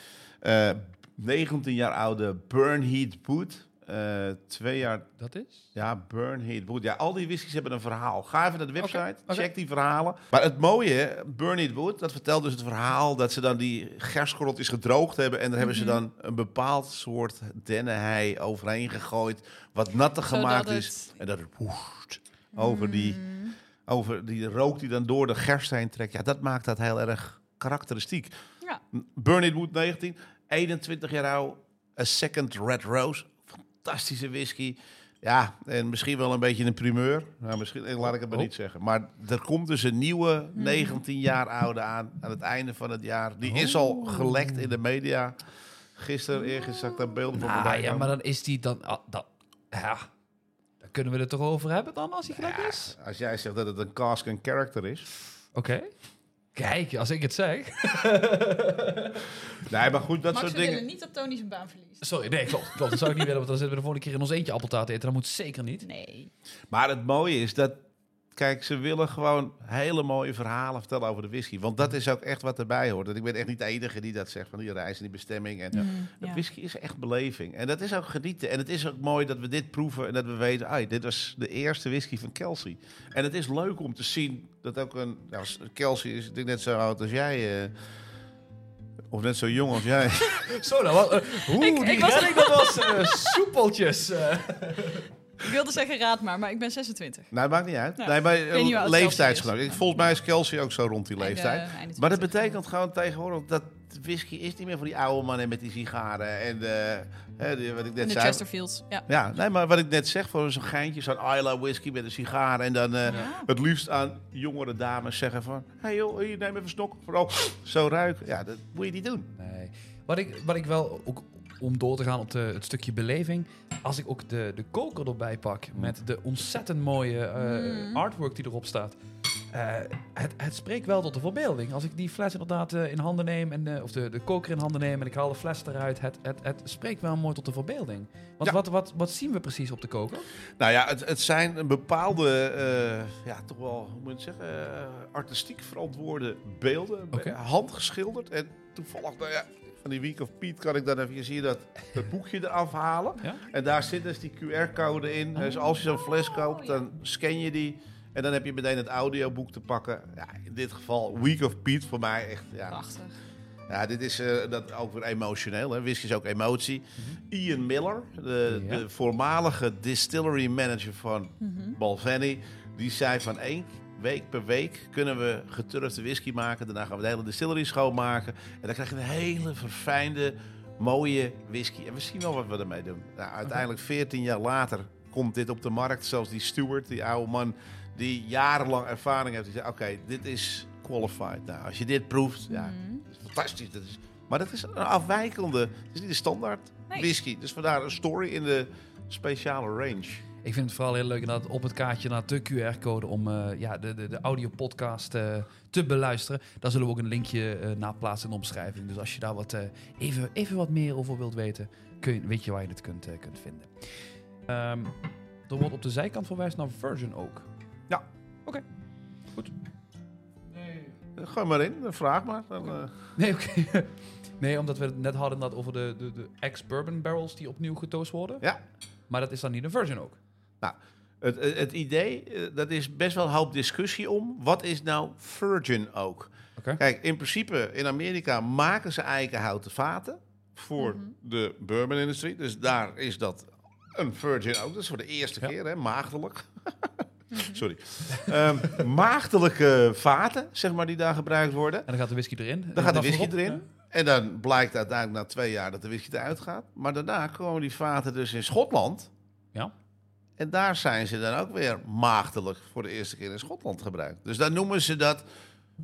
19 jaar oude Burn Heat Boot. Eh, twee jaar Dat is? ja, Burn Heat Wood. Ja, al die whiskies hebben een verhaal. Ga even naar de website, check die verhalen. Maar het mooie, Burn Heat Wood, dat vertelt dus het verhaal dat ze dan die gerstkorreltjes gedroogd hebben. En daar hebben ze Mhm. dan een bepaald soort dennenhei overheen gegooid. Wat natter Zodat gemaakt het- is. En dat het woest over die, Mm. over die rook die dan door de gerst heen trekt. Ja, dat maakt dat heel erg karakteristiek. Ja. Burn It Wood 19, 21 jaar oud. A Second Red Rose. Fantastische whisky. Ja, en misschien wel een beetje een primeur. Nou, misschien eh, laat ik het maar Oh. niet zeggen. Maar er komt dus een nieuwe 19 jaar oude aan aan het einde van het jaar. Die is al gelekt in de media. Gisteren, eergisteren zag ik daar beelden van Nou ja, maar dan is die dan... ah, dat, ja, daar kunnen we het toch over hebben dan, als hij gelijk Ja, is? als jij zegt dat het een cask en character is. Oké. Kijk, als ik het zeg... Nee, maar goed, dat Max, soort we willen dingen. niet dat Tony zijn baan verliest. Sorry, nee, klopt. klopt. Dat zou ik niet willen, want dan zitten we de volgende keer in ons eentje appeltaart eten. Dat moet zeker niet. Nee. Maar het mooie is dat, kijk, ze willen gewoon hele mooie verhalen vertellen over de whisky. Want dat is ook echt wat erbij hoort. En ik ben echt niet de enige die dat zegt van die reis en die bestemming. En Mm, de ja. whisky is echt beleving. En dat is ook genieten. En het is ook mooi dat we dit proeven en dat we weten, ai, dit was de eerste whisky van Kelsey. En het is leuk om te zien dat ook een, nou, Kelsey is ik denk net zo oud als jij. eh, of net zo jong als jij. Zo, nou, wat, eh, Oeh, Ik- die ik was- dat was eh, soepeltjes. Eh. Ik wilde zeggen raad maar, maar ik ben 26. Nou, maakt niet uit. Ja. nee, maar eh, leeftijdsgenoot. Ik- Volgens mij is Kelsey ook zo rond die leeftijd. Einde- einde Maar dat 20. betekent gewoon tegenwoordig dat whisky is niet meer voor die oude mannen met die sigaren en de, hè, die- wat ik En net de zei. Chesterfields. Ja. Ja, nee, maar wat ik net zeg, voor zo'n geintje, zo'n Isla whisky met een sigaar en dan eh, Ja. het liefst aan jongere dames zeggen van, hey joh, hier, neem even een stok, vooral zo ruiken. Ja, dat moet je niet doen. Nee. Wat ik, wat ik wel, ook om door te gaan op de, het stukje beleving, als ik ook de, de koker erbij pak met de ontzettend mooie eh, Mm. artwork die erop staat. eh, het, het spreekt wel tot de verbeelding. Als ik die fles inderdaad eh, in handen neem, en, eh, of de, de koker in handen neem en ik haal de fles eruit, het, het, het spreekt wel mooi tot de verbeelding. Want Ja. wat, wat, wat zien we precies op de koker? Nou ja, het, het zijn een bepaalde, eh, ja, toch wel, hoe moet je het zeggen, artistiek verantwoorde beelden. Handgeschilderd. En toevallig, nou ja, van die Week of Piet kan ik dan even hier dat, dat boekje eraf halen. Ja? En daar zit dus die QR-code in. Dus als je zo'n fles koopt, dan scan je die. En dan heb je meteen het audioboek te pakken. Ja, in dit geval Week of Piet voor mij echt. Ja, Prachtig. ja dit is eh, dat ook weer emotioneel. Hè. Whisky is ook emotie. Ian Miller, de, Ja. de voormalige distillery manager van Mhm. Balvenie, die zei van één week per week kunnen we geturfde whisky maken. Daarna gaan we de hele distillery schoonmaken. En dan krijg je een hele verfijnde, mooie whisky. En we zien wel wat we ermee doen. Nou, uiteindelijk 14 jaar later komt dit op de markt. Zelfs die steward, die oude man die jarenlang ervaring heeft. Die zei, oké, dit is qualified. Nou, als je dit proeft, ja, Mhm. dat is fantastisch. Dat is, maar dat is een afwijkende, het is niet de standaard Nee. whisky. Dus vandaar een story in de speciale range. Ik vind het vooral heel leuk dat op het kaartje naar de QR-code om eh, ja, de, de, de audio-podcast eh, te beluisteren. Daar zullen we ook een linkje eh, naar plaatsen in de omschrijving. Dus als je daar wat, even, even wat meer over wilt weten, kun je, weet je waar je het kunt, kunt vinden. Ehm, er wordt op de zijkant verwijst naar Virgin ook. Ja. Oké. Goed. Gooi maar in, vraag maar. Dan, Nee, oké. nee, omdat we het net hadden dat over de, de, de ex-bourbon barrels die opnieuw getoast worden. Ja. Maar dat is dan niet een Virgin ook. Het, het, het idee, eh, dat is best wel een hoop discussie om. Wat is nou Virgin ook? Kijk, in principe in Amerika maken ze eikenhouten vaten voor Mhm. de bourbon-industrie. Dus daar is dat een Virgin ook. Dat is voor de eerste Ja. keer, hè, maagdelijk. Sorry. Ehm, maagdelijke vaten, zeg maar, die daar gebruikt worden. En dan gaat de whisky erin. Dan gaat de whisky erin. En dan blijkt uiteindelijk na twee jaar dat de whisky eruit gaat. Maar daarna komen die vaten dus in Schotland. En daar zijn ze dan ook weer maagdelijk voor de eerste keer in Schotland gebruikt. Dus dan noemen ze dat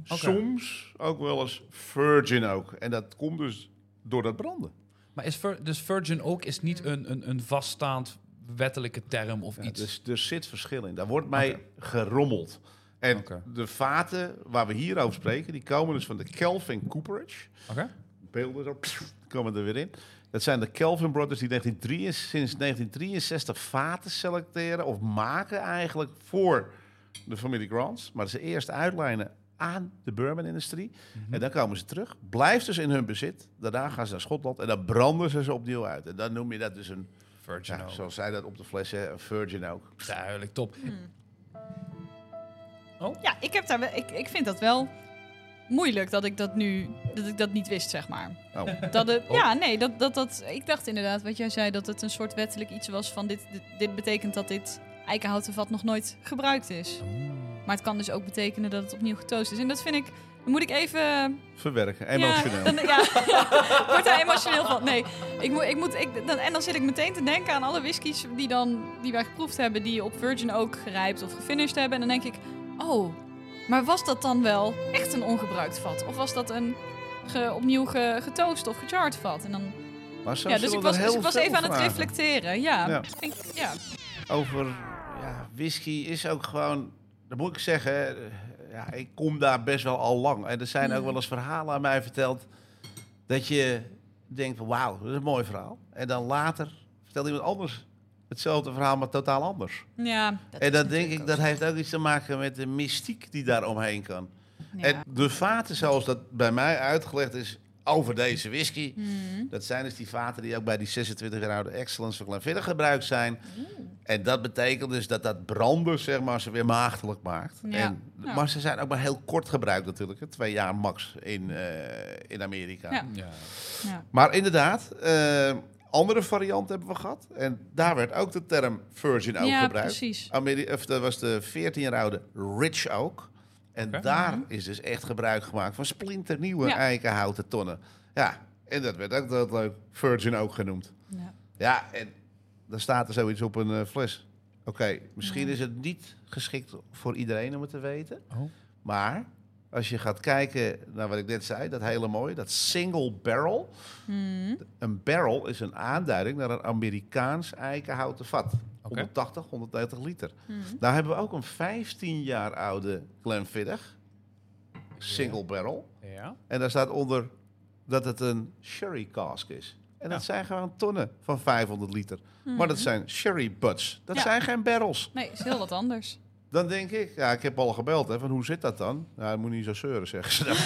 soms ook wel eens virgin ook. En dat komt dus door dat branden. Maar is vir- dus Virgin ook is niet een, een, een vaststaand wettelijke term of Ja, iets? dus er zit verschil in. Daar wordt Oké. gerommeld. En de vaten waar we hier over spreken, die komen dus van de Kelvin Cooperage. Oké. beelden zo, pssst, komen er weer in. Dat zijn de Kelvin Brothers die 1963, sinds 1963 vaten selecteren of maken eigenlijk voor de familie Grants. Maar ze eerst uitlijnen aan de bourbon-industrie. Mhm. En dan komen ze terug. Blijft dus in hun bezit. Daarna gaan ze naar Schotland en dan branden ze ze opnieuw uit. En dan noem je dat dus een, Virgin ja, zoals zij dat op de fles zeggen, een virgin ook. Duidelijk, top. Ja, ik, heb daar, wel- ik, ik vind dat wel moeilijk dat ik dat nu dat ik dat niet wist, zeg maar. Oh. Dat het, Oh. Ja, nee, dat, dat, dat, ik dacht inderdaad wat jij zei, dat het een soort wettelijk iets was van dit, dit, dit betekent dat dit eikenhouten vat nog nooit gebruikt is. Maar het kan dus ook betekenen dat het opnieuw getoast is. En dat vind ik, dan moet ik even... Verwerken, emotioneel. Ja, dan, ja, ik word daar emotioneel van. Nee, ik moet, ik moet, ik, dan, en dan zit ik meteen te denken aan alle whiskies die, dan, die wij geproefd hebben, die op Virgin ook gerijpt of gefinished hebben. En dan denk ik, oh, maar was dat dan wel echt een ongebruikt vat? Of was dat een ge- opnieuw ge, getoast of gecharred vat? En dan, maar zo ja, dus zullen ik was, heel dus ik was even aan het reflecteren. Ja, Ja. Vind ik- ja. over ja, whisky is ook gewoon, dat moet ik zeggen, eh, ja, ik kom daar best wel al lang. En er zijn ook Mm. wel eens verhalen aan mij verteld dat je denkt van wauw, dat is een mooi verhaal. En dan later vertelt iemand anders hetzelfde verhaal, maar totaal anders. ja dat en dat denk ik, dat heeft ook iets te maken met de mystiek die daar omheen kan. Ja. En de vaten zoals dat bij mij uitgelegd is over deze whisky, Mhm. dat zijn dus die vaten die ook bij die 26 jaar oude Excellence van Glenfiddich gebruikt zijn. En dat betekent dus dat dat branden, zeg maar, ze weer maagdelijk maakt. Ja. En, Ja. Maar ze zijn ook maar heel kort gebruikt natuurlijk. hè. Twee jaar max in, eh, in Amerika. Ja. Ja. Ja. Maar inderdaad, eh, andere variant hebben we gehad. En daar werd ook de term virgin ook ja, gebruikt. precies. Ameri of dat was de 14 jaar oude Rich Oak. En daar is dus echt gebruik gemaakt van splinternieuwe Ja. eikenhouten tonnen. Ja, en dat werd ook dat leuk Virgin Oak genoemd. Ja. Ja, en dan staat er zoiets op een eh, fles. Oké, misschien Ja. is het niet geschikt voor iedereen om het te weten. Oh. Maar als je gaat kijken naar wat ik net zei, dat hele mooie, dat single barrel. Mhm. Een barrel is een aanduiding naar een Amerikaans eikenhouten vat. Oké. 180, 130 liter. Mhm. Daar hebben we ook een 15 jaar oude Glenfiddich. Single barrel. Ja. En daar staat onder dat het een sherry cask is. En dat Ja. zijn gewoon tonnen van 500 liter. Maar dat zijn sherry butts. Dat. Ja. zijn geen barrels. Nee, is heel wat anders. Dan denk ik, ja, ik heb al gebeld, hè, van hoe zit dat dan? Je moet niet zo zeuren, zeggen ze dan.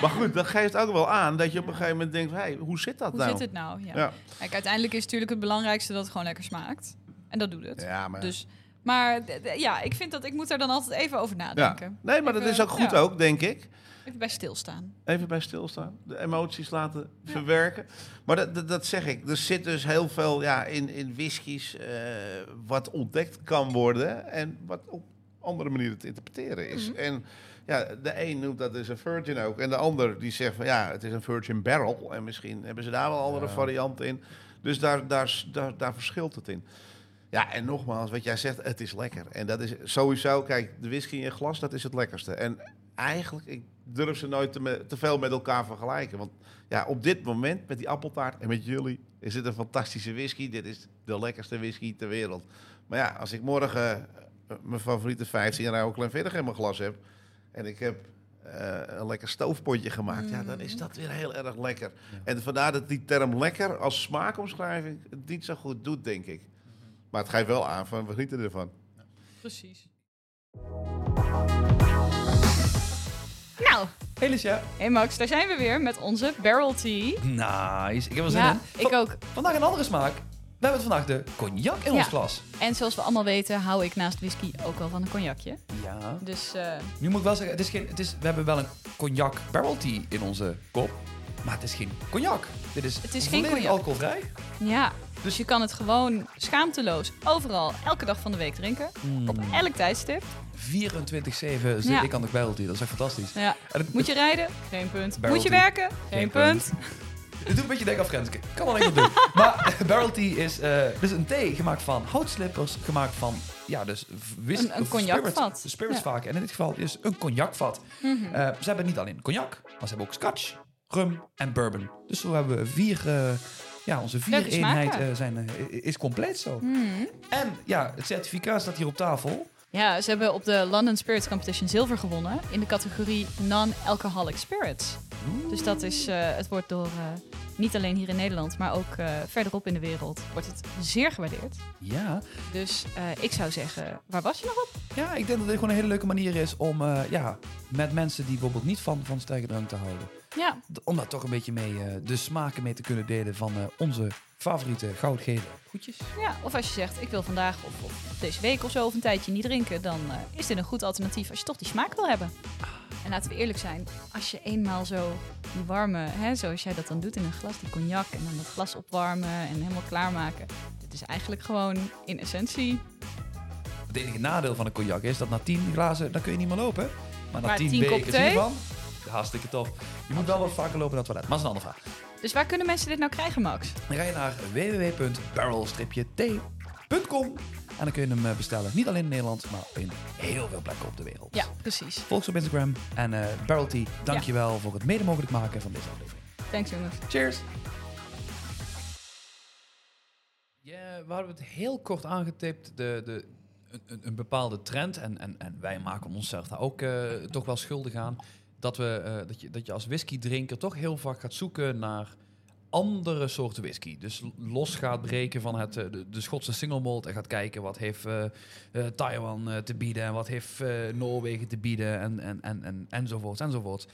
maar goed, dat geeft ook wel aan dat je op een gegeven moment denkt, hey, hoe zit dat Hoe nou? zit het nou? Ja. Ja. Kijk, uiteindelijk is natuurlijk het belangrijkste dat het gewoon lekker smaakt. En dat doet het. Ja, maar... Dus, maar ja, ik vind dat ik moet er dan altijd even over ja. nadenken. Nee, maar dat is ook goed ook, denk ik. Even bij stilstaan. Even bij stilstaan. De emoties laten verwerken. Maar dat, dat, dat zeg ik. Er zit dus heel veel ja, in, in whiskies eh, wat ontdekt kan worden. En wat op andere manieren te interpreteren is. Mhm. En ja, de een noemt dat dus een virgin ook. En de ander die zegt van ja, het is een virgin barrel. En misschien hebben ze daar wel andere Ja. varianten in. Dus daar, daar, daar, daar verschilt het in. Ja, en nogmaals, wat jij zegt, het is lekker. En dat is sowieso, kijk, de whisky in glas, dat is het lekkerste. En eigenlijk, ik durf ze nooit te, me- te veel met elkaar vergelijken. Want ja, op dit moment met die appeltaart en met jullie is het een fantastische whisky. Dit is de lekkerste whisky ter wereld. Maar ja, als ik morgen eh, mijn favoriete 15 jaar oude Glenfiddich in mijn glas heb en ik heb eh, een lekker stoofpotje gemaakt, ja, dan is dat weer heel erg lekker. En vandaar dat die term lekker als smaakomschrijving het niet zo goed doet, denk ik. Maar het geeft wel aan van we genieten ervan. Precies. Hey Licia. hey Max, daar zijn we weer met onze Barrel Tea. Nice. Ik heb er zin Ja, in. ik ook. Vandaag een andere smaak. We hebben vandaag de cognac in Ja. ons glas. En zoals we allemaal weten, hou ik naast whisky ook wel van een cognacje. Ja. Dus eh, Nu moet ik wel zeggen, het is geen, het is, we hebben wel een cognac barrel tea in onze kop. Maar het is geen cognac. Dit is, Het is geen cognac. alcoholvrij. ja, dus je kan het gewoon schaamteloos overal, elke dag van de week drinken. Op elk tijdstip. 24-7 zit Ja. ik aan de barrel tea. Dat is echt fantastisch. Ja. Het, Moet je rijden? Geen punt. Moet je werken? Geen, punt. Het doet een beetje denken aan Frenske. Kan wel enkel doen. maar barrel tea is dus is een thee gemaakt van houtslippers. Gemaakt van, ja, dus whisky. Een- een cognacvat. Spirits, spirits Ja. vaak. En in dit geval is een cognacvat. Eh, ze hebben niet alleen cognac, maar ze hebben ook scotch, rum en bourbon. Dus zo hebben we vier, eh, ja, onze vier eenheid eh, zijn, eh, is compleet zo. Mhm. En ja, het certificaat staat hier op tafel. Ja, ze hebben op de London Spirits Competition zilver gewonnen in de categorie Non-Alcoholic Spirits. Dus dat is, eh, het wordt door eh, niet alleen hier in Nederland, maar ook eh, verderop in de wereld, wordt het zeer gewaardeerd. Ja. Dus ik zou zeggen, waar was je nog op? ja, ik denk dat dit gewoon een hele leuke manier is om ja, met mensen die bijvoorbeeld niet van, van sterke drank te houden. Ja, Om daar toch een beetje mee eh, de smaken mee te kunnen delen van eh, onze favoriete goudgele goedjes. ja, of als je zegt, ik wil vandaag of, of deze week of zo of een tijdje niet drinken, dan eh, is dit een goed alternatief als je toch die smaak wil hebben. En laten we eerlijk zijn, als je eenmaal zo die warme, hè, zoals jij dat dan doet in een glas, die cognac en dan dat glas opwarmen en helemaal klaarmaken. Dit is eigenlijk gewoon in essentie Het enige nadeel van een cognac is dat na 10 glazen, dan kun je niet meer lopen. Maar na Maar 10 10 kop bekers thee? Hartstikke tof. Je moet wel wat vaker lopen dan het toilet, maar dat is een andere vraag. Dus waar kunnen mensen dit nou krijgen, Max? Dan ga je naar www.barrel-t.com en dan kun je hem eh, bestellen. Niet alleen in Nederland, maar in heel veel plekken op de wereld. Ja, precies. Volg ze op Instagram en eh Barrel Tea, dankjewel voor het mede mogelijk maken van deze aflevering. Thanks jongens. Cheers! Ja, we hadden het heel kort aangetipt, de, de, een, een- een bepaalde trend. En, en, en wij maken onszelf daar ook eh, toch wel schuldig aan. Dat, we, eh, dat, je, dat je als whisky-drinker toch heel vaak gaat zoeken naar andere soorten whisky. Dus los gaat breken van het, eh, de, de Schotse single malt en gaat kijken wat heeft eh, Taiwan te bieden en wat heeft Noorwegen te bieden en, en, en, en, enzovoorts enzovoorts.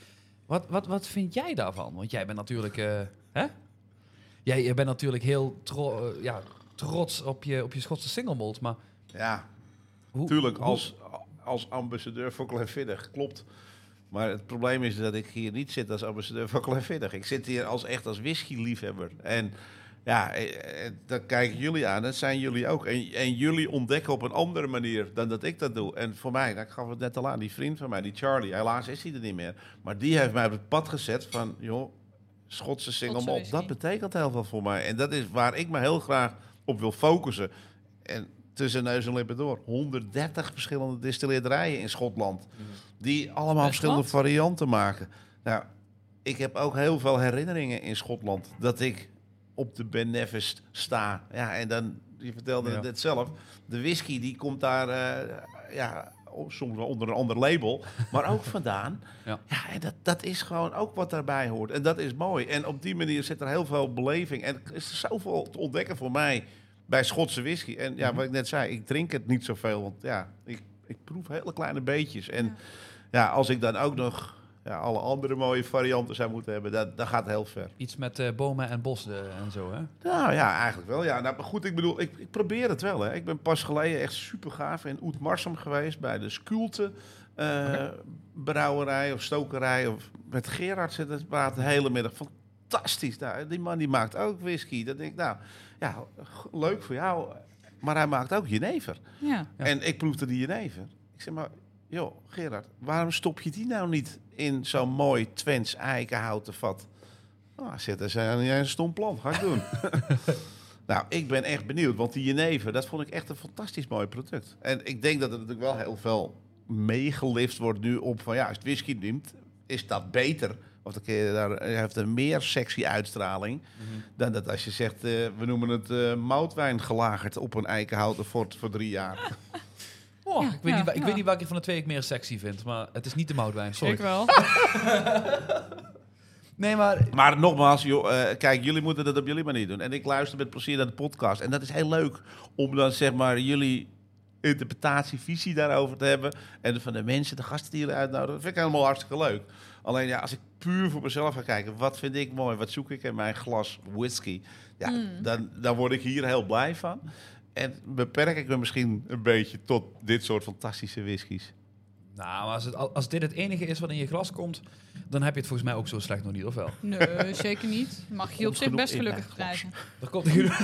Wat, wat, wat vind jij daarvan? Want jij bent natuurlijk, hè? Jij, jij bent natuurlijk heel tro- ja, trots op je, op je Schotse single malt, maar Ja, hoe, Tuurlijk, hoe- als, als ambassadeur voor Glenfiddich, klopt. Maar het probleem is dat ik hier niet zit als ambassadeur voor Glenfiddich. Ik zit hier als, echt als whisky-liefhebber. En ja, eh, eh, dat kijken jullie aan, dat zijn jullie ook. En, en jullie ontdekken op een andere manier dan dat ik dat doe. En voor mij, nou, ik gaf het net al aan, die vriend van mij, die Charlie, helaas is hij er niet meer. Maar die heeft mij op het pad gezet van, joh, Schotse single malt, dat betekent heel veel voor mij. En dat is waar ik me heel graag op wil focussen. En tussen neus en lippen door. 130 verschillende distilleerderijen in Schotland. Die allemaal Best verschillende wat. varianten maken. Nou, ik heb ook heel veel herinneringen in Schotland. Dat ik op de Ben Nevis sta. Ja, en dan, je vertelde Ja. het net zelf. De whisky die komt daar, eh, ja, soms wel onder een ander label. Maar ook vandaan. Ja. Ja, en dat, dat is gewoon ook wat daarbij hoort. En dat is mooi. En op die manier zit er heel veel beleving. En er is zoveel te ontdekken voor mij bij Schotse whisky. En ja, wat ik net zei, ik drink het niet zoveel. Want ja, ik, ik proef hele kleine beetjes. En Ja. ja, als ik dan ook nog ja, alle andere mooie varianten zou moeten hebben, dat, dat gaat heel ver. iets met eh, bomen en bos eh, en zo, hè? Nou ja, eigenlijk wel. Ja, nou, maar goed, ik bedoel, ik, ik probeer het wel. Hè. Ik ben pas geleden echt super gaaf in Oetmarsum geweest bij de Skulte eh, brouwerij of stokerij. Of met Gerard zitten praten de hele middag. Fantastisch. Nou, die man die maakt ook whisky. Dat denk ik, nou, ja, leuk voor jou. Maar hij maakt ook jenever. Ja. Ja. En ik proefde die jenever. Ik zeg maar, joh, Gerard, waarom stop je die nou niet in zo'n mooi Twents eikenhouten vat? Nou, hij zegt, dat is een, een stom plan. Ga ik doen. nou, ik ben echt benieuwd. Want die jenever, dat vond ik echt een fantastisch mooi product. En ik denk dat er natuurlijk wel heel veel meegelift wordt nu op van ja, als het whisky neemt, is dat beter. Of dan kun je daar, heeft een meer sexy uitstraling dan dat als je zegt, eh, we noemen het eh moutwijn gelagerd op een eikenhouten fort voor drie jaar. Oh, Ja, ik weet, ja, niet, ik ja. weet niet welke van de twee ik meer sexy vind, maar het is niet de moutwijn. Sorry. Ik wel. Nee, maar Maar nogmaals, joh, eh, kijk, jullie moeten dat op jullie manier doen. En ik luister met plezier naar de podcast. En dat is heel leuk om dan zeg maar jullie interpretatie, visie daarover te hebben. En van de mensen, de gasten die jullie uitnodigen. Dat vind ik helemaal hartstikke leuk. Alleen ja, als ik puur voor mezelf ga kijken, wat vind ik mooi, wat zoek ik in mijn glas whisky, ja, Mm. dan, dan word ik hier heel blij van. En beperk ik me misschien een beetje tot dit soort fantastische whiskies. Nou, maar als, het, als dit het enige is wat in je glas komt, dan heb je het volgens mij ook zo slecht nog niet, of wel? Nee, zeker niet. Mag je je op zich best gelukkig prijzen. Er komt genoeg.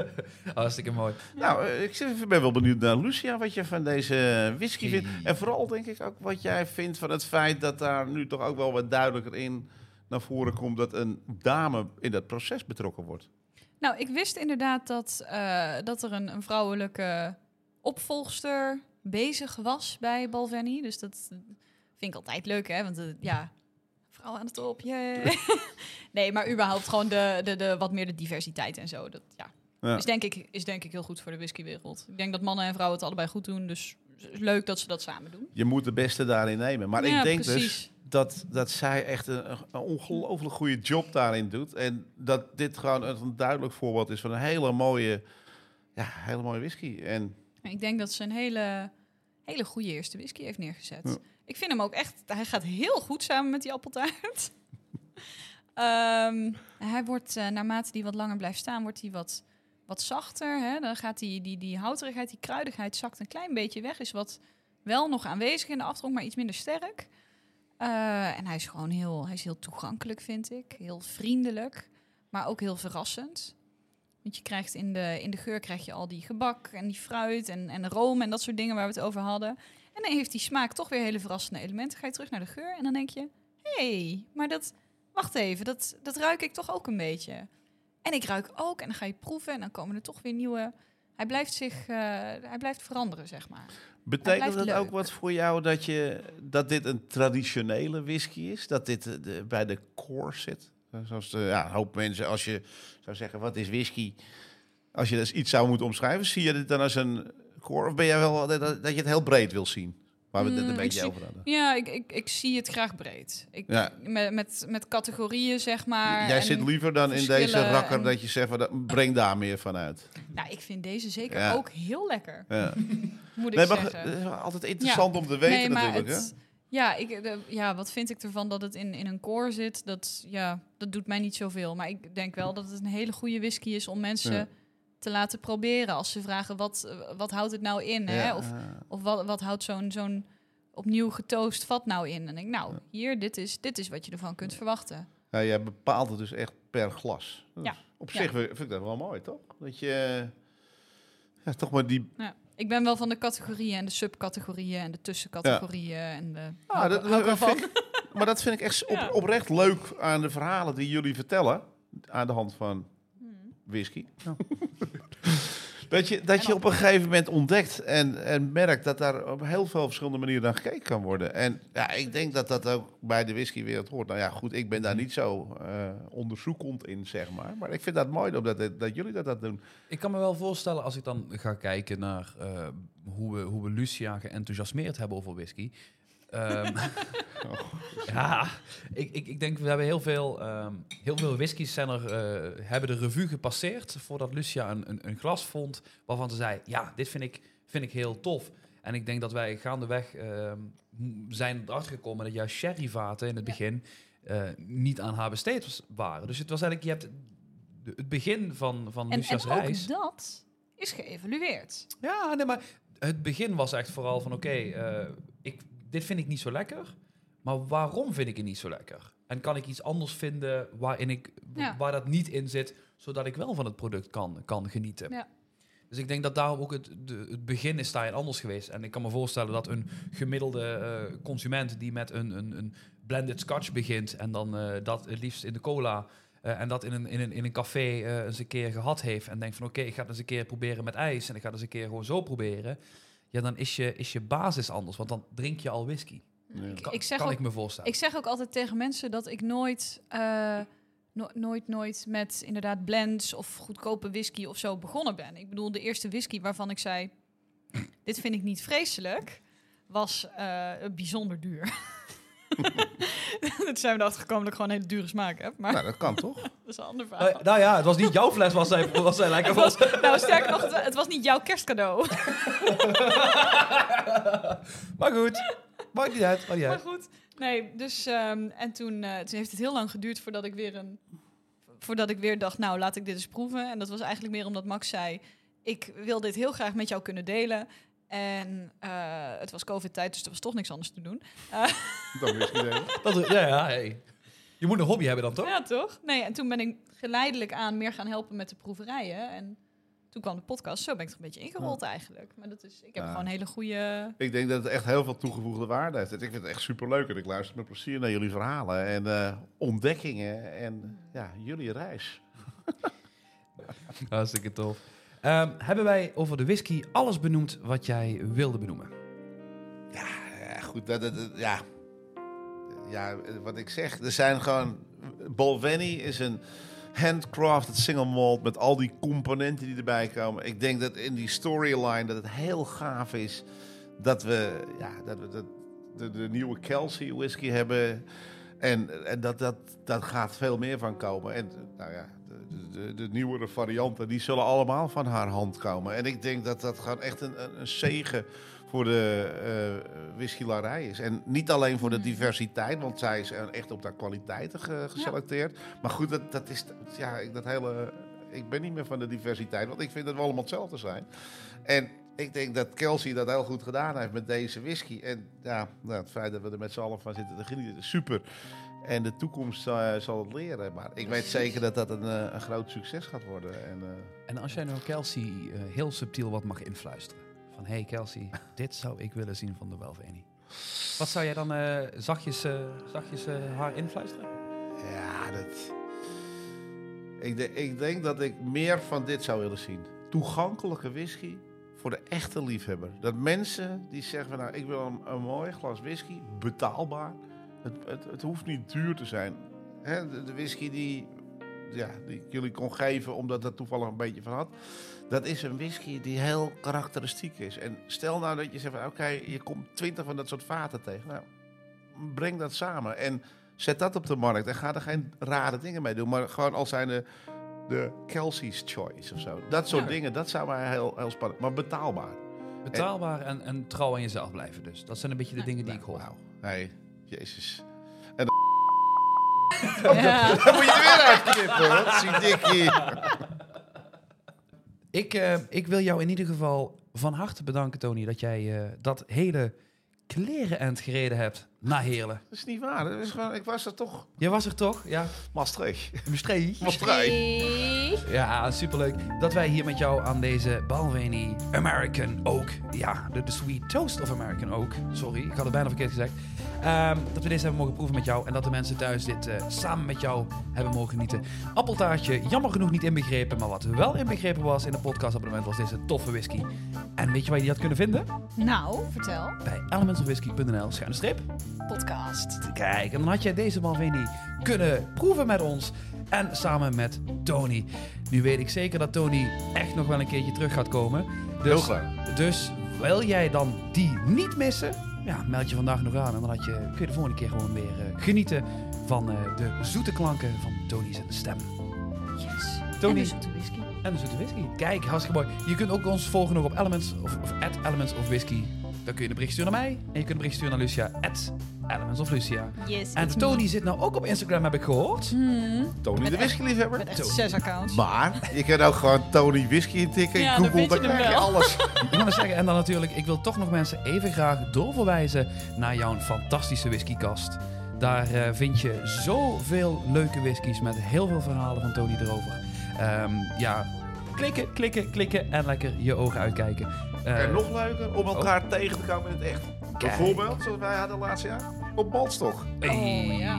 Hartstikke mooi. Nou, eh, ik ben wel benieuwd naar Lucia, wat je van deze whisky vindt. En vooral denk ik ook wat jij vindt van het feit dat daar nu toch ook wel wat duidelijker in naar voren komt dat een dame in dat proces betrokken wordt. Nou, ik wist inderdaad dat, eh, dat er een, een vrouwelijke opvolgster bezig was bij Balvenie. Dus dat vind ik altijd leuk, hè? Want eh, ja, vrouw aan de top, yeah. nee, maar überhaupt gewoon de, de, de, wat meer de diversiteit en zo. Dat ja, Ja. Is, denk ik, is denk ik heel goed voor de whiskywereld. Ik denk dat mannen en vrouwen het allebei goed doen. Dus het is leuk dat ze dat samen doen. Je moet de beste daarin nemen. Maar Ja, ik denk dus dat, dat zij echt een, een ongelooflijk goede job daarin doet. En dat dit gewoon een duidelijk voorbeeld is van een hele mooie, ja, hele mooie whisky. En Ik denk dat ze een hele, hele goede eerste whisky heeft neergezet. Ja. Ik vind hem ook echt... Hij gaat heel goed samen met die appeltaart. Ehm, hij wordt, eh, naarmate die wat langer blijft staan, wordt hij wat, wat zachter. Hè? Dan gaat die, die, die houterigheid, die kruidigheid zakt een klein beetje weg. Is wat wel nog aanwezig in de afdronk, maar iets minder sterk. Eh, en hij is gewoon heel, hij is heel toegankelijk, vind ik. Heel vriendelijk, maar ook heel verrassend. Want je krijgt in de, in de geur krijg je al die gebak en die fruit en, en room en dat soort dingen waar we het over hadden. En dan heeft die smaak toch weer hele verrassende elementen. Ga je terug naar de geur en dan denk je... hé, hey, maar dat... Wacht even, dat, dat ruik ik toch ook een beetje. En ik ruik ook en dan ga je proeven en dan komen er toch weer nieuwe... Hij blijft zich... eh, hij blijft veranderen, zeg maar. betekent dat ook wat voor jou dat, je, dat dit een traditionele whisky is? Dat dit eh, de- bij de core zit? Eh, Zoals de, ja, een hoop mensen, als je zou zeggen, wat is whisky? Als je dus iets zou moeten omschrijven, zie je dit dan als een core? Of ben jij wel dat, dat je het heel breed wil zien? Waar we het Mm, een beetje zie- over hadden. Ja, ik, ik, ik zie het graag breed. Ik, Ja. met, met, met categorieën, zeg maar. Jij zit liever dan in deze rakker en- dat je zegt, van, breng daar meer van uit. Nou, ik vind deze zeker Ja. ook heel lekker, Ja. moet ik Nee, maar zeggen. het is altijd interessant om te weten nee, natuurlijk. het- ja, ik, de- ja, wat vind ik ervan dat het in, in een core zit? Dat, ja, dat doet mij niet zoveel. Maar ik denk wel dat het een hele goede whisky is om mensen Ja. te laten proberen. Als ze vragen, wat, eh, wat houdt het nou in? hè? Of, of wat, wat houdt zo'n zo'n opnieuw getoost vat nou in? En denk ik, nou, hier, dit is, dit is wat je ervan kunt verwachten. Ja, jij bepaalt het dus echt per glas. Dus Ja. Op zich vind ik dat wel mooi, toch? Dat je ja, toch maar die... Ja. Ik ben wel van de categorieën en de subcategorieën en de tussencategorieën. En de, Ah, dat, vind maar dat vind ik echt op, Ja. oprecht leuk aan de verhalen die jullie vertellen. Aan de hand van Hmm. whisky. Dat je, dat je op een gegeven moment ontdekt en, en merkt dat daar op heel veel verschillende manieren naar gekeken kan worden. En ja, ik denk dat dat ook bij de whiskywereld hoort. Nou ja, goed, ik ben daar niet zo eh onderzoekend in, zeg maar. Maar ik vind dat mooi dat, dat, dat jullie dat, dat doen. Ik kan me wel voorstellen als ik dan ga kijken naar eh, hoe, we, hoe we Lucia geenthousiasmeerd hebben over whisky. Ehm, ja, ik, ik, ik denk we hebben heel veel, ehm, heel veel whiskies zijn er, eh, hebben de revue gepasseerd voordat Lucia een, een, een glas vond waarvan ze zei, ja, dit vind ik, vind ik heel tof. En ik denk dat wij gaandeweg ehm, m- zijn erachter gekomen dat juist sherryvaten in het Ja. begin eh, niet aan haar besteed waren. Dus het was eigenlijk, je hebt de- het begin van, van En, en Lucia's ook reis. dat is geëvalueerd. Ja, nee, maar het begin was echt vooral van oké, eh, dit vind ik niet zo lekker, maar waarom vind ik het niet zo lekker? En kan ik iets anders vinden waarin ik, Ja. waar dat niet in zit, zodat ik wel van het product kan, kan genieten? Ja. Dus ik denk dat daarom ook het, de, het begin is daarin anders geweest. En ik kan me voorstellen dat een gemiddelde eh, consument die met een, een, een blended scotch begint en dan eh, dat het liefst in de cola eh, en dat in een, in een, in een café eens een keer gehad heeft en denkt van oké, ik ga het eens een keer proberen met ijs en ik ga het eens een keer gewoon zo proberen. Ja, dan is je, is je basis anders. Want dan drink je al whisky. Ja. Ik, Kan, ik zeg kan ook, ik me voorstellen. ik zeg ook altijd tegen mensen dat ik nooit, eh, no- nooit, nooit met inderdaad blends of goedkope whisky of zo begonnen ben. Ik bedoel, de eerste whisky waarvan ik zei, dit vind ik niet vreselijk, was eh, bijzonder duur. Toen zijn we erachter gekomen dat ik gewoon een hele dure smaak heb, maar Nou, dat kan toch? dat is een ander verhaal. Nou, nou ja, het was niet jouw fles was zij, was zij lekker was, nou, sterker nog, het, het was niet jouw kerstcadeau. maar goed, maakt niet uit. Maakt niet Maar goed, nee, dus ehm, en toen, eh, toen heeft het heel lang geduurd voordat ik weer een, voordat ik weer dacht, nou laat ik dit eens proeven. En dat was eigenlijk meer omdat Max zei, ik wil dit heel graag met jou kunnen delen. En eh, het was COVID-tijd, dus er was toch niks anders te doen. Dat wist ik Dat, ja, ja, hey. Je moet een hobby hebben dan, toch? Ja, toch? Nee, en toen ben ik geleidelijk aan meer gaan helpen met de proeverijen. En toen kwam de podcast. Zo ben ik er een beetje ingerold eigenlijk. Maar dat is, ik heb Ja. gewoon een hele goede... Ik denk dat het echt heel veel toegevoegde waarde heeft. Ik vind het echt superleuk en ik luister met plezier naar jullie verhalen en eh, ontdekkingen en ja, jullie reis. Hartstikke tof. Ehm, hebben wij over de whisky alles benoemd wat jij wilde benoemen? Ja, goed, dat, dat, ja. ja, wat ik zeg, er zijn gewoon... Bolveni is een handcrafted single malt met al die componenten die erbij komen. Ik denk dat in die storyline dat het heel gaaf is dat we, ja, dat we dat, de, de nieuwe Kelsey whisky hebben. En, en dat, dat, dat gaat veel meer van komen. En nou ja, de, de, de nieuwere varianten, die zullen allemaal van haar hand komen. En ik denk dat dat gewoon echt een, een, zegen voor de eh whiskylarij is. En niet alleen voor de diversiteit, want zij is echt op haar kwaliteiten ge- geselecteerd. Maar goed, dat, dat is, ja, ik, dat hele, ik ben niet meer van de diversiteit, want ik vind dat we allemaal hetzelfde zijn. En ik denk dat Kelsey dat heel goed gedaan heeft met deze whisky. En ja, nou, het feit dat we er met z'n allen van zitten te genieten, is super. En de toekomst eh, zal het leren. Maar ik weet zeker dat dat een, eh, een groot succes gaat worden. En, eh, En als jij nou Kelsey heel subtiel wat mag influisteren. Van, hey Kelsey, dit zou ik willen zien van de Belveni. Wat zou jij dan zachtjes, zachtjes haar influisteren? Ja, dat. Ik, de- ik denk dat ik meer van dit zou willen zien. Toegankelijke whisky voor de echte liefhebber. Dat mensen die zeggen van nou, ik wil een, een mooi glas whisky, betaalbaar. Het, het, het hoeft niet duur te zijn. Hè, de, de whisky die, ja, die ik jullie kon geven omdat dat toevallig een beetje van had. Dat is een whisky die heel karakteristiek is. En stel nou dat je zegt van oké, je komt twintig van dat soort vaten tegen. Nou, breng dat samen. En Zet dat op de markt en ga er geen rare dingen mee doen. Maar gewoon als zijn de, de Kelsey's Choice of zo. Dat soort Ja. dingen, dat zou mij heel, heel spannend. Maar betaalbaar. Betaalbaar en, en trouw aan jezelf blijven dus. Dat zijn een beetje de dingen die ik hoor. Wauw. Nee, jezus. En Ja. dan moet je er weer uitknippen. Wat zie dikkie. Ik, eh, ik wil jou in ieder geval van harte bedanken, Tony, dat jij eh, dat hele klerenend gereden hebt naar Heerlen. Dat is niet waar. Dat is gewoon, ik was er toch. Je was er toch? Ja, Maastricht. Maastricht. Maastricht. Ja, superleuk dat wij hier met jou aan deze Balvenie American Oak, ja, de, de Sweet Toast of American Oak, sorry, ik had het bijna verkeerd gezegd, Ehm, dat we deze hebben mogen proeven met jou en dat de mensen thuis dit eh, samen met jou hebben mogen genieten. Appeltaartje, jammer genoeg niet inbegrepen, maar wat wel inbegrepen was in de podcastabonnement was deze toffe whisky. En weet je waar je die had kunnen vinden? Nou, vertel. Bij elementsofwhisky.nl schuine streep. Podcast. Kijk, en dan had jij deze Malvini kunnen proeven met ons. En samen met Tony. Nu weet ik zeker dat Tony echt nog wel een keertje terug gaat komen. Dus, Heel graag. Dus wil jij dan die niet missen? Ja, meld je vandaag nog aan. En dan had je, kun je de volgende keer gewoon weer eh, genieten van eh, de zoete klanken van Tony's stem. Yes. Tony. En de zoete whisky. En de zoete whisky. Kijk, hartstikke mooi. Je kunt ook ons volgen nog op Elements of, of at Elements of Whisky. Dan kun je een bericht sturen naar mij. En je kunt een bericht sturen naar Lucia. At Elements of Lucia. Yes, En Tony me. zit nou ook op Instagram, heb ik gehoord. Hmm, Tony de whiskyliefhebber. met echt Tony. zes accounts. Maar je kan ook gewoon Tony whisky intikken in Ja, Google. Dan krijg je alles. Ik moet zeggen, en dan natuurlijk, ik wil toch nog mensen even graag doorverwijzen naar jouw fantastische whiskykast. Daar eh, vind je zoveel leuke whiskies met heel veel verhalen van Tony erover. Ehm, ja, klikken, klikken, klikken en lekker je ogen uitkijken. Eh, En nog leuker, om elkaar tegen te komen in het echt. Kijk. Bijvoorbeeld, zoals wij hadden laatst jaar, op Balstok. Hey. Oh, ja.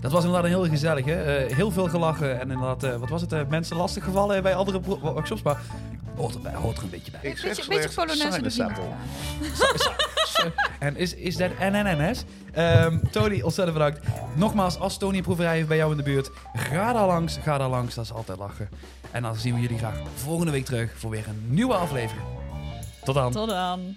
Dat was inderdaad een heel gezellig, hè? Eh, heel veel gelachen en inderdaad, eh, wat was het, eh, mensen lastig gevallen bij andere pro- workshops, maar Hoort, erbij, hoort er een beetje bij. Ik Een zeg beetje, beetje Polonaise. En is, is dat NNNS? Ehm Tony, ontzettend bedankt. Nogmaals, als Tony een proeverij heeft bij jou in de buurt, ga daar langs, ga daar langs. Dat is altijd lachen. En dan zien we jullie graag volgende week terug voor weer een nieuwe aflevering. Tot dan. Tot dan.